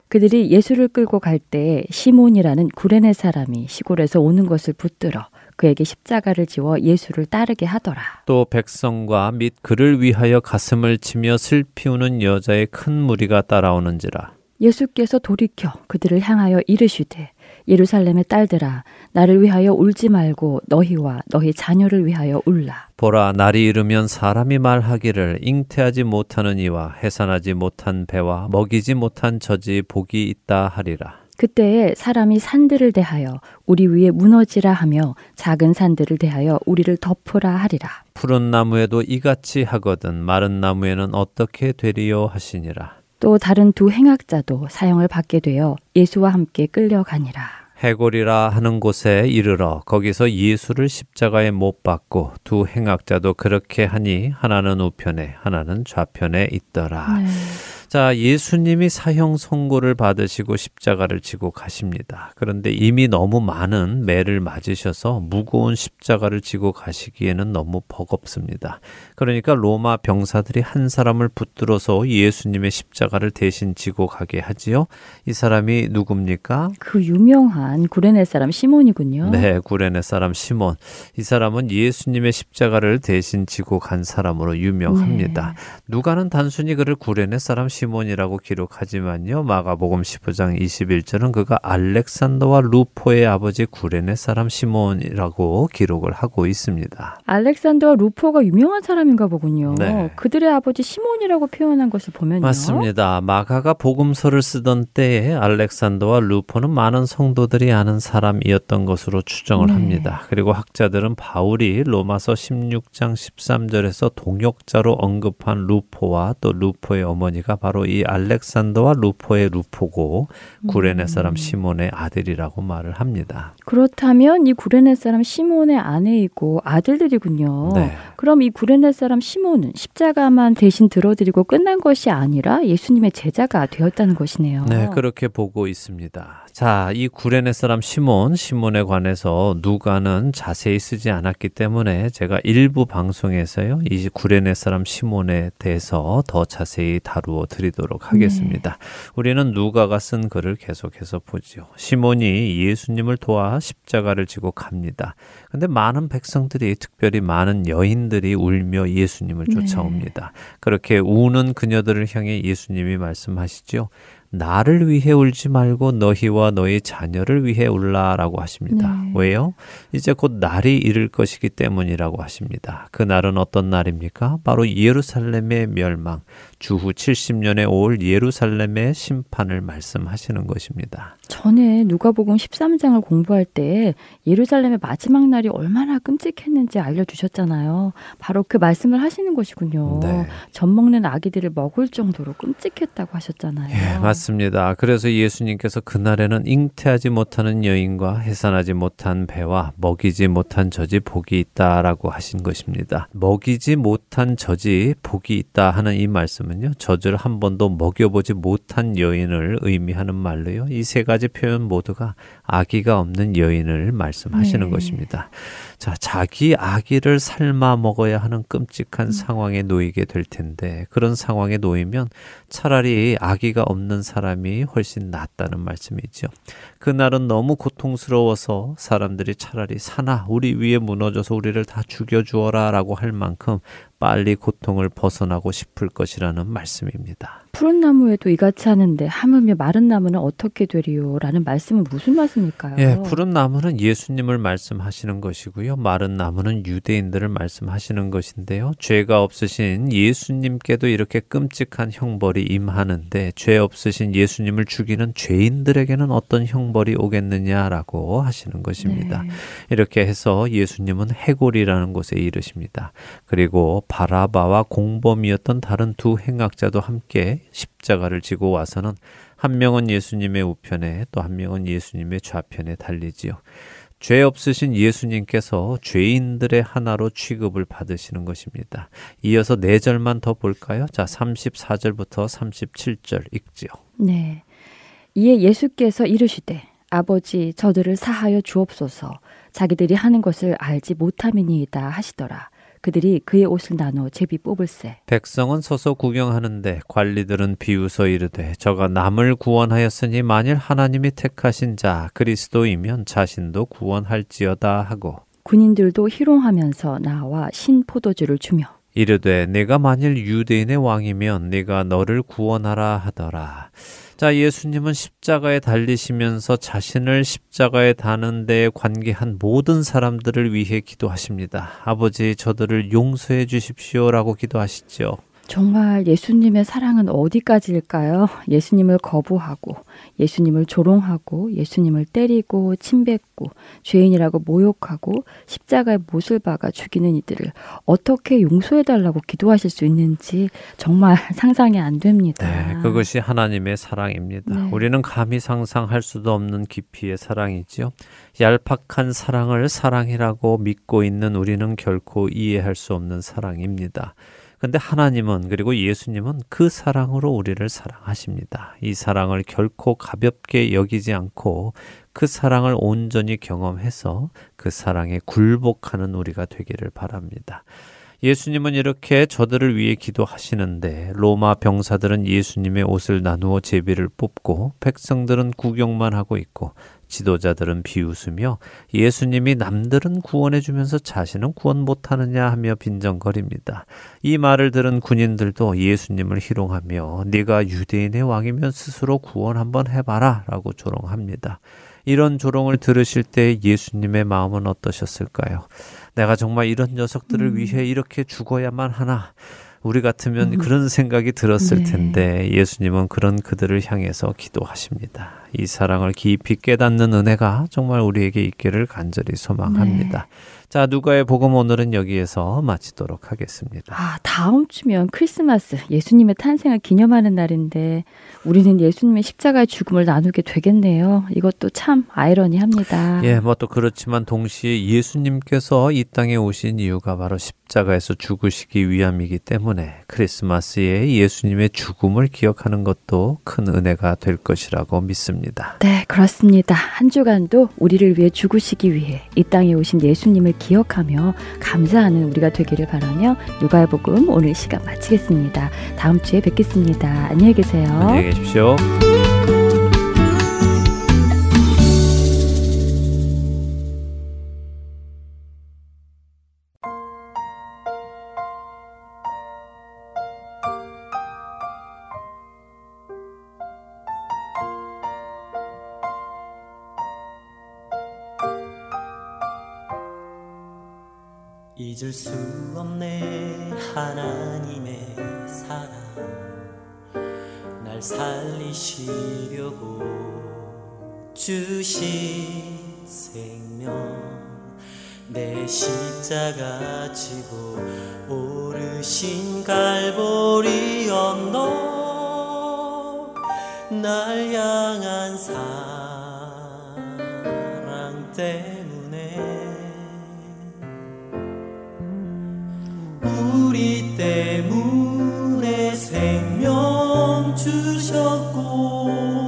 그들이 예수를 끌고 갈 때 시몬이라는 구레네 사람이 시골에서 오는 것을 붙들어 그에게 십자가를 지워 예수를 따르게 하더라. 또 백성과 및 그를 위하여 가슴을 치며 슬피 우는 여자의 큰 무리가 따라오는지라. 예수께서 돌이켜 그들을 향하여 이르시되 예루살렘의 딸들아 나를 위하여 울지 말고 너희와 너희 자녀를 위하여 울라. 보라 날이 이르면 사람이 말하기를 잉태하지 못하는 이와 해산하지 못한 배와 먹이지 못한 젖이 복이 있다 하리라. 그때에 사람이 산들을 대하여 우리 위에 무너지라 하며 작은 산들을 대하여 우리를 덮으라 하리라. 푸른 나무에도 이같이 하거든 마른 나무에는 어떻게 되리요 하시니라. 또 다른 두 행악자도 사형을 받게 되어 예수와 함께 끌려가니라. 해골이라 하는 곳에 이르러 거기서 예수를 십자가에 못 박고 두 행악자도 그렇게 하니 하나는 우편에 하나는 좌편에 있더라. 네. 자, 예수님이 사형 선고를 받으시고 십자가를 지고 가십니다. 그런데 이미 너무 많은 매를 맞으셔서 무거운 십자가를 지고 가시기에는 너무 버겁습니다. 그러니까 로마 병사들이 한 사람을 붙들어서 예수님의 십자가를 대신 지고 가게 하지요. 이 사람이 누굽니까? 그 유명한 구레네 사람 시몬이군요. 네, 구레네 사람 시몬. 이 사람은 예수님의 십자가를 대신 지고 간 사람으로 유명합니다. 네. 누가는 단순히 그를 구레네 사람 시몬 이라고 기록하지만요. 마가복음 15장 21절은 그가 알렉산더와 루포의 아버지 구레네 사람 시몬이라고 기록을 하고 있습니다. 알렉산더와 루포가 유명한 사람인가 보군요. 네. 그들의 아버지 시몬이라고 표현한 것을 보면요. 맞습니다. 마가가 복음서를 쓰던 때에 알렉산더와 루포는 많은 성도들이 아는 사람이었던 것으로 추정을 네. 합니다. 그리고 학자들은 바울이 로마서 16장 13절에서 동역자로 언급한 루포와 또 루포의 어머니가 바로 이 알렉산더와 루포의 루포고 구레네 사람 시몬의 아들이라고 말을 합니다. 그렇다면 이 구레네 사람 시몬의 아내이고 아들들이군요. 네. 그럼 이 구레네 사람 시몬은 십자가만 대신 들어드리고 끝난 것이 아니라 예수님의 제자가 되었다는 것이네요. 네, 그렇게 보고 있습니다. 자, 이 구레네 사람 시몬, 시몬에 관해서 누가는 자세히 쓰지 않았기 때문에 제가 일부 방송에서요, 이 구레네 사람 시몬에 대해서 더 자세히 다루어 드 리도록 하겠습니다. 우리는 누가가 쓴 글을 계속해서 보죠. 시몬이 예수님을 도와 십자가를 지고 갑니다. 근데 많은 백성들이 특별히 많은 여인들이 울며 예수님을 네. 쫓아옵니다. 그렇게 우는 그녀들을 향해 예수님이 말씀하시죠. 나를 위해 울지 말고 너희와 너희 자녀를 위해 울라라고 하십니다. 네. 왜요? 이제 곧 날이 이를 것이기 때문이라고 하십니다. 그 날은 어떤 날입니까? 바로 예루살렘의 멸망, 주후 70년에 올 예루살렘의 심판을 말씀하시는 것입니다. 전에 누가복음 13장을 공부할 때 예루살렘의 마지막 날이 얼마나 끔찍했는지 알려주셨잖아요. 바로 그 말씀을 하시는 것이군요. 네. 젖 먹는 아기들을 먹을 정도로 끔찍했다고 하셨잖아요. 예, 맞습니다. 그래서 예수님께서 그날에는 잉태하지 못하는 여인과 해산하지 못한 배와 먹이지 못한 젖이 복이 있다라고 하신 것입니다. 먹이지 못한 젖이 복이 있다 하는 이 말씀 은요, 젖을 한 번도 먹여보지 못한 여인을 의미하는 말로요. 이 세 가지 표현 모두가 아기가 없는 여인을 말씀하시는 네. 것입니다. 자, 자기 아기를 삶아 먹어야 하는 끔찍한 상황에 놓이게 될 텐데, 그런 상황에 놓이면 차라리 아기가 없는 사람이 훨씬 낫다는 말씀이죠. 그날은 너무 고통스러워서 사람들이 차라리 사나 우리 위에 무너져서 우리를 다 죽여 주어라 라고 할 만큼 빨리 고통을 벗어나고 싶을 것이라는 말씀입니다. 푸른 나무에도 이같이 하는데 하물며 마른 나무는 어떻게 되리요? 라는 말씀은 무슨 말씀일까요? 예, 푸른 나무는 예수님을 말씀하시는 것이고요. 마른 나무는 유대인들을 말씀하시는 것인데요. 죄가 없으신 예수님께도 이렇게 끔찍한 형벌이 임하는데 죄 없으신 예수님을 죽이는 죄인들에게는 어떤 형벌이 오겠느냐라고 하시는 것입니다. 네. 이렇게 해서 예수님은 해골이라는 곳에 이르십니다. 그리고 바라바와 공범이었던 다른 두 행악자도 함께 십자가를 지고 와서는 한 명은 예수님의 우편에 또 한 명은 예수님의 좌편에 달리지요. 죄 없으신 예수님께서 죄인들의 하나로 취급을 받으시는 것입니다. 이어서 네 절만 더 볼까요? 자, 34절부터 37절 읽지요. 네. 이에 예수께서 이르시되 아버지 저들을 사하여 주옵소서 자기들이 하는 것을 알지 못함이니이다 하시더라. 그들이 그의 옷을 나눠 제비 뽑을세. 백성은 서서 구경하는데 관리들은 비웃어 이르되 저가 남을 구원하였으니 만일 하나님이 택하신 자 그리스도이면 자신도 구원할지어다 하고 군인들도 희롱하면서 나와 신 포도주를 주며 이르되 내가 만일 유대인의 왕이면 네가 너를 구원하라 하더라. 자, 예수님은 십자가에 달리시면서 자신을 십자가에 다는 데 관계한 모든 사람들을 위해 기도하십니다. 아버지, 저들을 용서해 주십시오라고 기도하시죠. 정말 예수님의 사랑은 어디까지일까요? 예수님을 거부하고, 예수님을 조롱하고, 예수님을 때리고, 침뱉고, 죄인이라고 모욕하고, 십자가에 못을 박아 죽이는 이들을 어떻게 용서해달라고 기도하실 수 있는지 정말 (laughs) 상상이 안 됩니다. 네, 그것이 하나님의 사랑입니다. 네. 우리는 감히 상상할 수도 없는 깊이의 사랑이지요. 얄팍한 사랑을 사랑이라고 믿고 있는 우리는 결코 이해할 수 없는 사랑입니다. 근데 하나님은 그리고 예수님은 그 사랑으로 우리를 사랑하십니다. 이 사랑을 결코 가볍게 여기지 않고 그 사랑을 온전히 경험해서 그 사랑에 굴복하는 우리가 되기를 바랍니다. 예수님은 이렇게 저들을 위해 기도하시는데 로마 병사들은 예수님의 옷을 나누어 제비를 뽑고 백성들은 구경만 하고 있고 지도자들은 비웃으며 예수님이 남들은 구원해 주면서 자신은 구원 못하느냐 하며 빈정거립니다. 이 말을 들은 군인들도 예수님을 희롱하며 네가 유대인의 왕이면 스스로 구원 한번 해봐라 라고 조롱합니다. 이런 조롱을 들으실 때 예수님의 마음은 어떠셨을까요? 내가 정말 이런 녀석들을 음. 위해 이렇게 죽어야만 하나? 우리 같으면 음. 그런 생각이 들었을 네. 텐데 예수님은 그런 그들을 향해서 기도하십니다. 이 사랑을 깊이 깨닫는 은혜가 정말 우리에게 있기를 간절히 소망합니다. 네. 자, 누가의 복음 오늘은 여기에서 마치도록 하겠습니다. 아, 다음 주면 크리스마스, 예수님의 탄생을 기념하는 날인데 우리는 예수님의 십자가의 죽음을 나누게 되겠네요. 이것도 참 아이러니합니다. 예, 뭐 또 그렇지만 동시에 예수님께서 이 땅에 오신 이유가 바로 십자가 에서 죽으시기 위함이기 때문에 크리스마스에 예수님의 죽음을 기억하는 것도 큰 은혜가 될 것이라고 믿습니다. 네, 그렇습니다. 한 주간도 우리를 위해 죽으시기 위해 이 땅에 오신 예수님을 기억하며 감사하는 우리가 되기를 바라며 육아의 복음 오늘 시간 마치겠습니다. 다음 주에 뵙겠습니다. 안녕히 계세요. 안녕히 계십시오. 잊을 수 없네 하나님의 사랑. 날 살리시려고 주신 생명. 내 십자가 지고 오르신 갈보리 언덕 날 향한 사랑 때 우리 때문에 생명 주셨고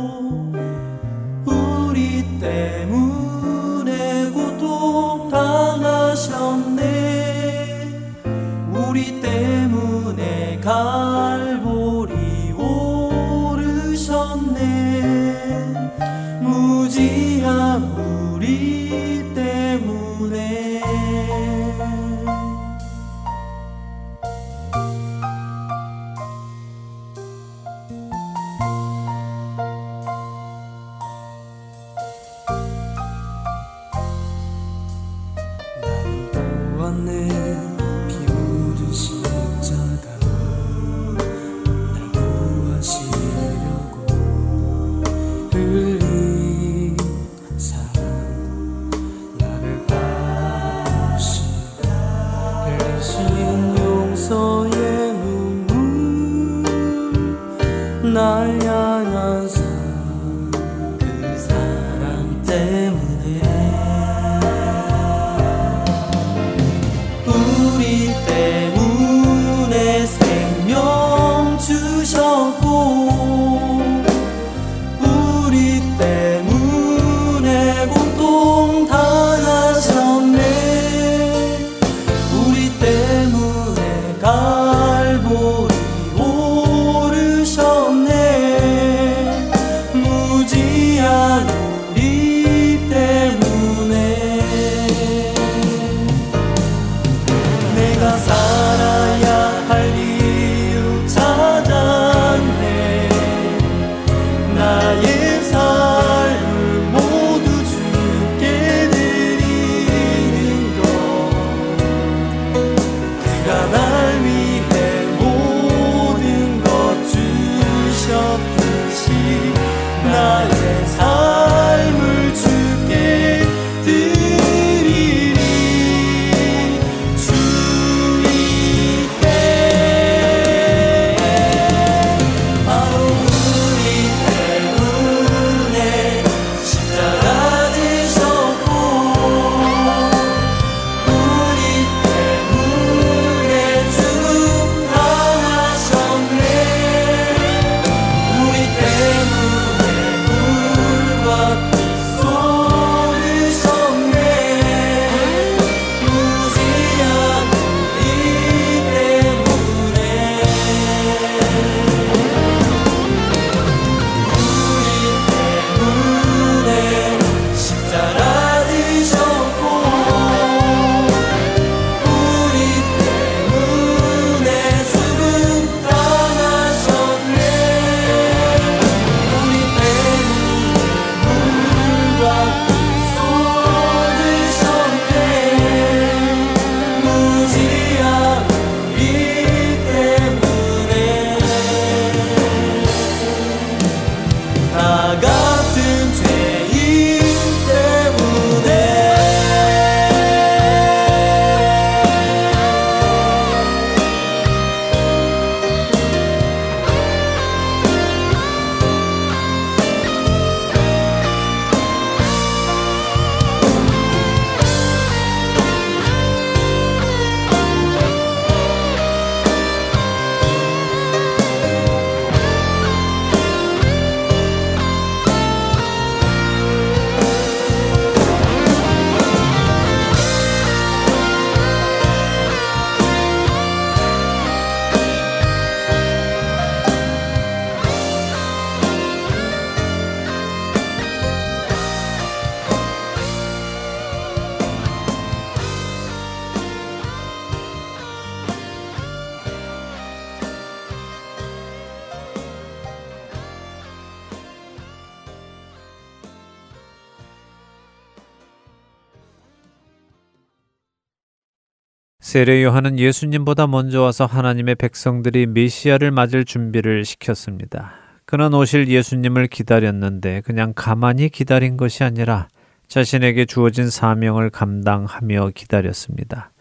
세례 요한은 예수님보다 먼저 와서 하나님의 백성들이 메시아를 맞을 준비를 시켰습니다. 그는 오실 예수님을 기다렸는데 그냥 가만히 기다린 것이 아니라 자신에게 주어진 사명을 감당하며 기다렸습니다.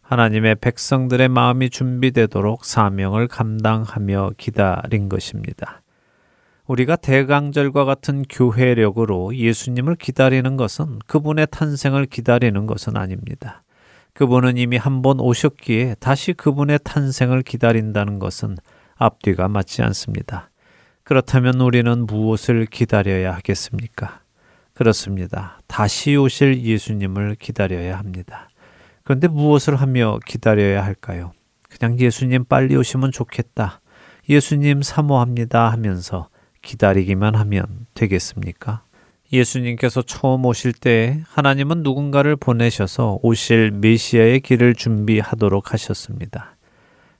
하나님의 백성들의 마음이 준비되도록 사명을 감당하며 기다린 것입니다. 우리가 대강절과 같은 교회력으로 예수님을 기다리는 것은 그분의 탄생을 기다리는 것은 아닙니다. 그분은 이미 한 번 오셨기에 다시 그분의 탄생을 기다린다는 것은 앞뒤가 맞지 않습니다. 그렇다면 우리는 무엇을 기다려야 하겠습니까? 그렇습니다. 다시 오실 예수님을 기다려야 합니다. 그런데 무엇을 하며 기다려야 할까요? 그냥 예수님 빨리 오시면 좋겠다. 예수님 사모합니다 하면서 기다리기만 하면 되겠습니까? 예수님께서 처음 오실 때 하나님은 누군가를 보내셔서 오실 메시아의 길을 준비하도록 하셨습니다.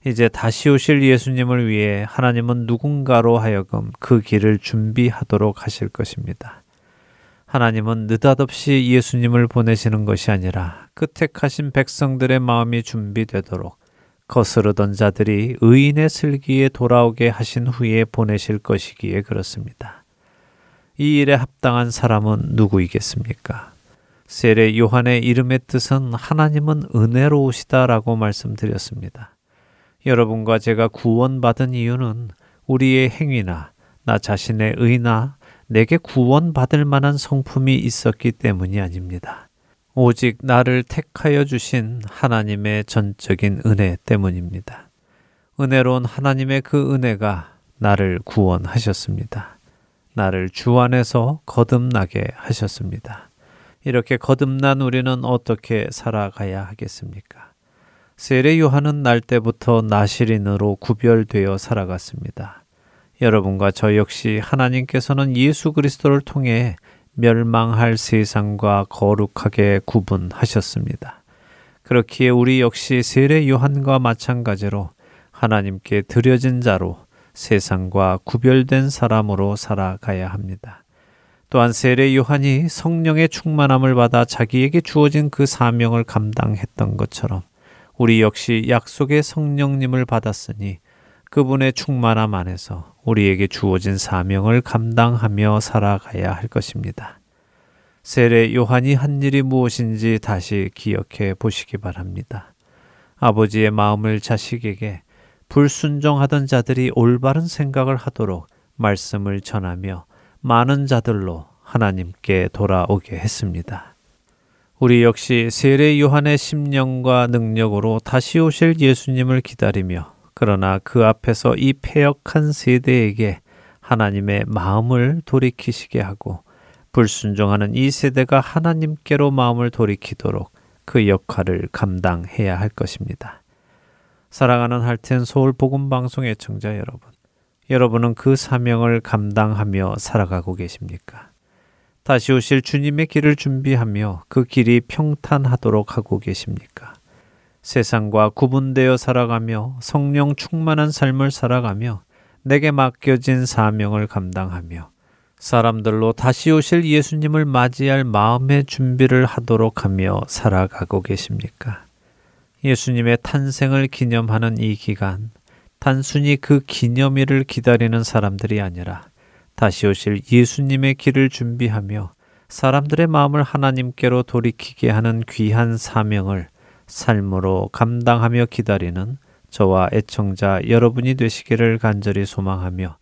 이제 다시 오실 예수님을 위해 하나님은 누군가로 하여금 그 길을 준비하도록 하실 것입니다. 하나님은 느닷없이 예수님을 보내시는 것이 아니라 끝택하신 백성들의 마음이 준비되도록 거스르던 자들이 의인의 슬기에 돌아오게 하신 후에 보내실 것이기에 그렇습니다. 이 일에 합당한 사람은 누구이겠습니까? 세례 요한의 이름의 뜻은 하나님은 은혜로우시다라고 말씀드렸습니다. 여러분과 제가 구원받은 이유는 우리의 행위나 나 자신의 의나 내게 구원받을 만한 성품이 있었기 때문이 아닙니다. 오직 나를 택하여 주신 하나님의 전적인 은혜 때문입니다. 은혜로운 하나님의 그 은혜가 나를 구원하셨습니다. 나를 주 안에서 거듭나게 하셨습니다. 이렇게 거듭난 우리는 어떻게 살아가야 하겠습니까? 세례 요한은 날 때부터 나시린으로 구별되어 살아갔습니다. 여러분과 저 역시 하나님께서는 예수 그리스도를 통해 멸망할 세상과 거룩하게 구분하셨습니다. 그렇기에 우리 역시 세례 요한과 마찬가지로 하나님께 드려진 자로 세상과 구별된 사람으로 살아가야 합니다. 또한 세례 요한이 성령의 충만함을 받아 자기에게 주어진 그 사명을 감당했던 것처럼 우리 역시 약속의 성령님을 받았으니 그분의 충만함 안에서 우리에게 주어진 사명을 감당하며 살아가야 할 것입니다. 세례 요한이 한 일이 무엇인지 다시 기억해 보시기 바랍니다. 아버지의 마음을 자식에게 불순종하던 자들이 올바른 생각을 하도록 말씀을 전하며 많은 자들로 하나님께 돌아오게 했습니다. 우리 역시 세례 요한의 심령과 능력으로 다시 오실 예수님을 기다리며 그러나 그 앞에서 이 폐역한 세대에게 하나님의 마음을 돌이키시게 하고 불순종하는 이 세대가 하나님께로 마음을 돌이키도록 그 역할을 감당해야 할 것입니다. 사랑하는 할텐 서울 복음 방송의 청자 여러분, 여러분은 그 사명을 감당하며 살아가고 계십니까? 다시 오실 주님의 길을 준비하며 그 길이 평탄하도록 하고 계십니까? 세상과 구분되어 살아가며 성령 충만한 삶을 살아가며 내게 맡겨진 사명을 감당하며 사람들로 다시 오실 예수님을 맞이할 마음의 준비를 하도록 하며 살아가고 계십니까? 예수님의 탄생을 기념하는 이 기간, 단순히 그 기념일을 기다리는 사람들이 아니라 다시 오실 예수님의 길을 준비하며 사람들의 마음을 하나님께로 돌이키게 하는 귀한 사명을 삶으로 감당하며 기다리는 저와 애청자 여러분이 되시기를 간절히 소망하며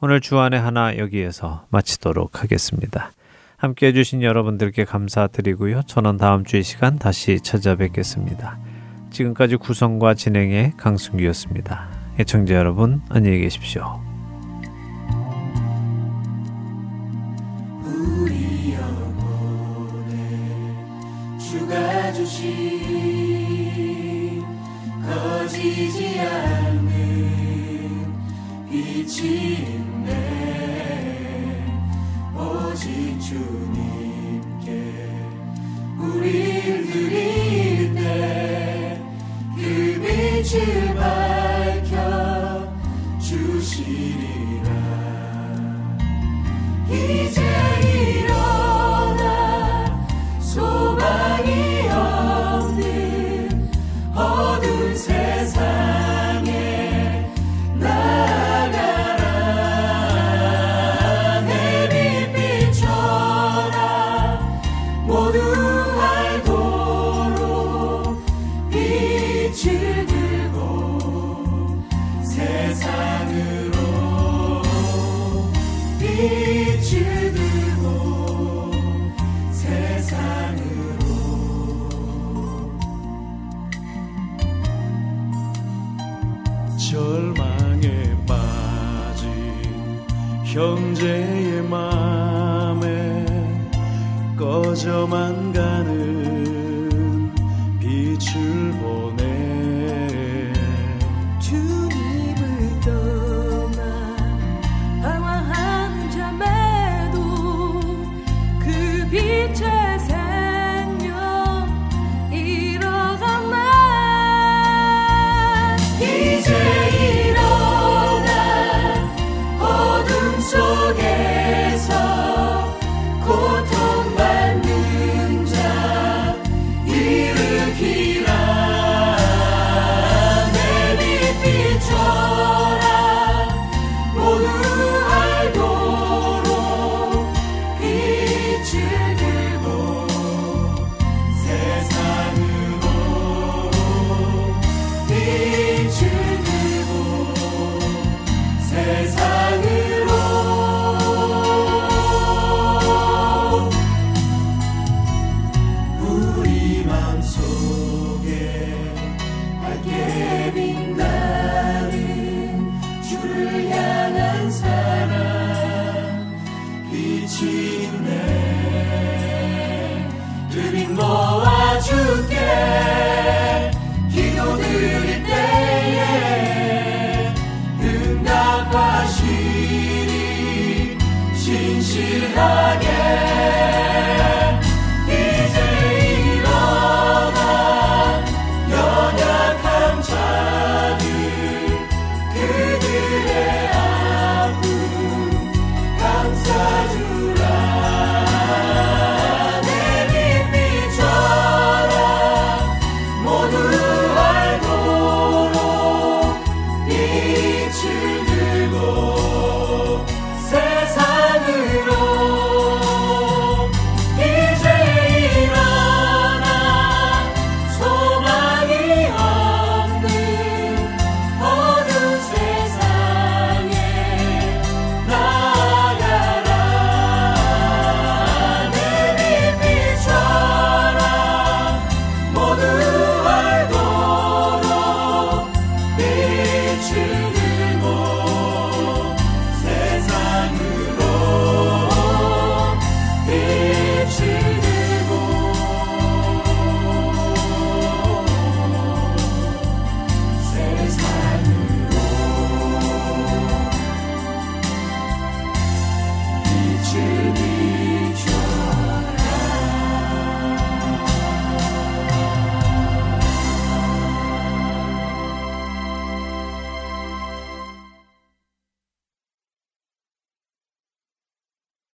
오늘 주안의 하나 여기에서 마치도록 하겠습니다. 함께 해주신 여러분들께 감사드리고요. 저는 다음 주이 시간 다시 찾아뵙겠습니다. 지금까지 구성과 진행의 강승기였습니다. 애청자 여러분 안녕히 계십시오. 주신 꺼지지 않는 빛이 있네 오직 주님 빛 빛을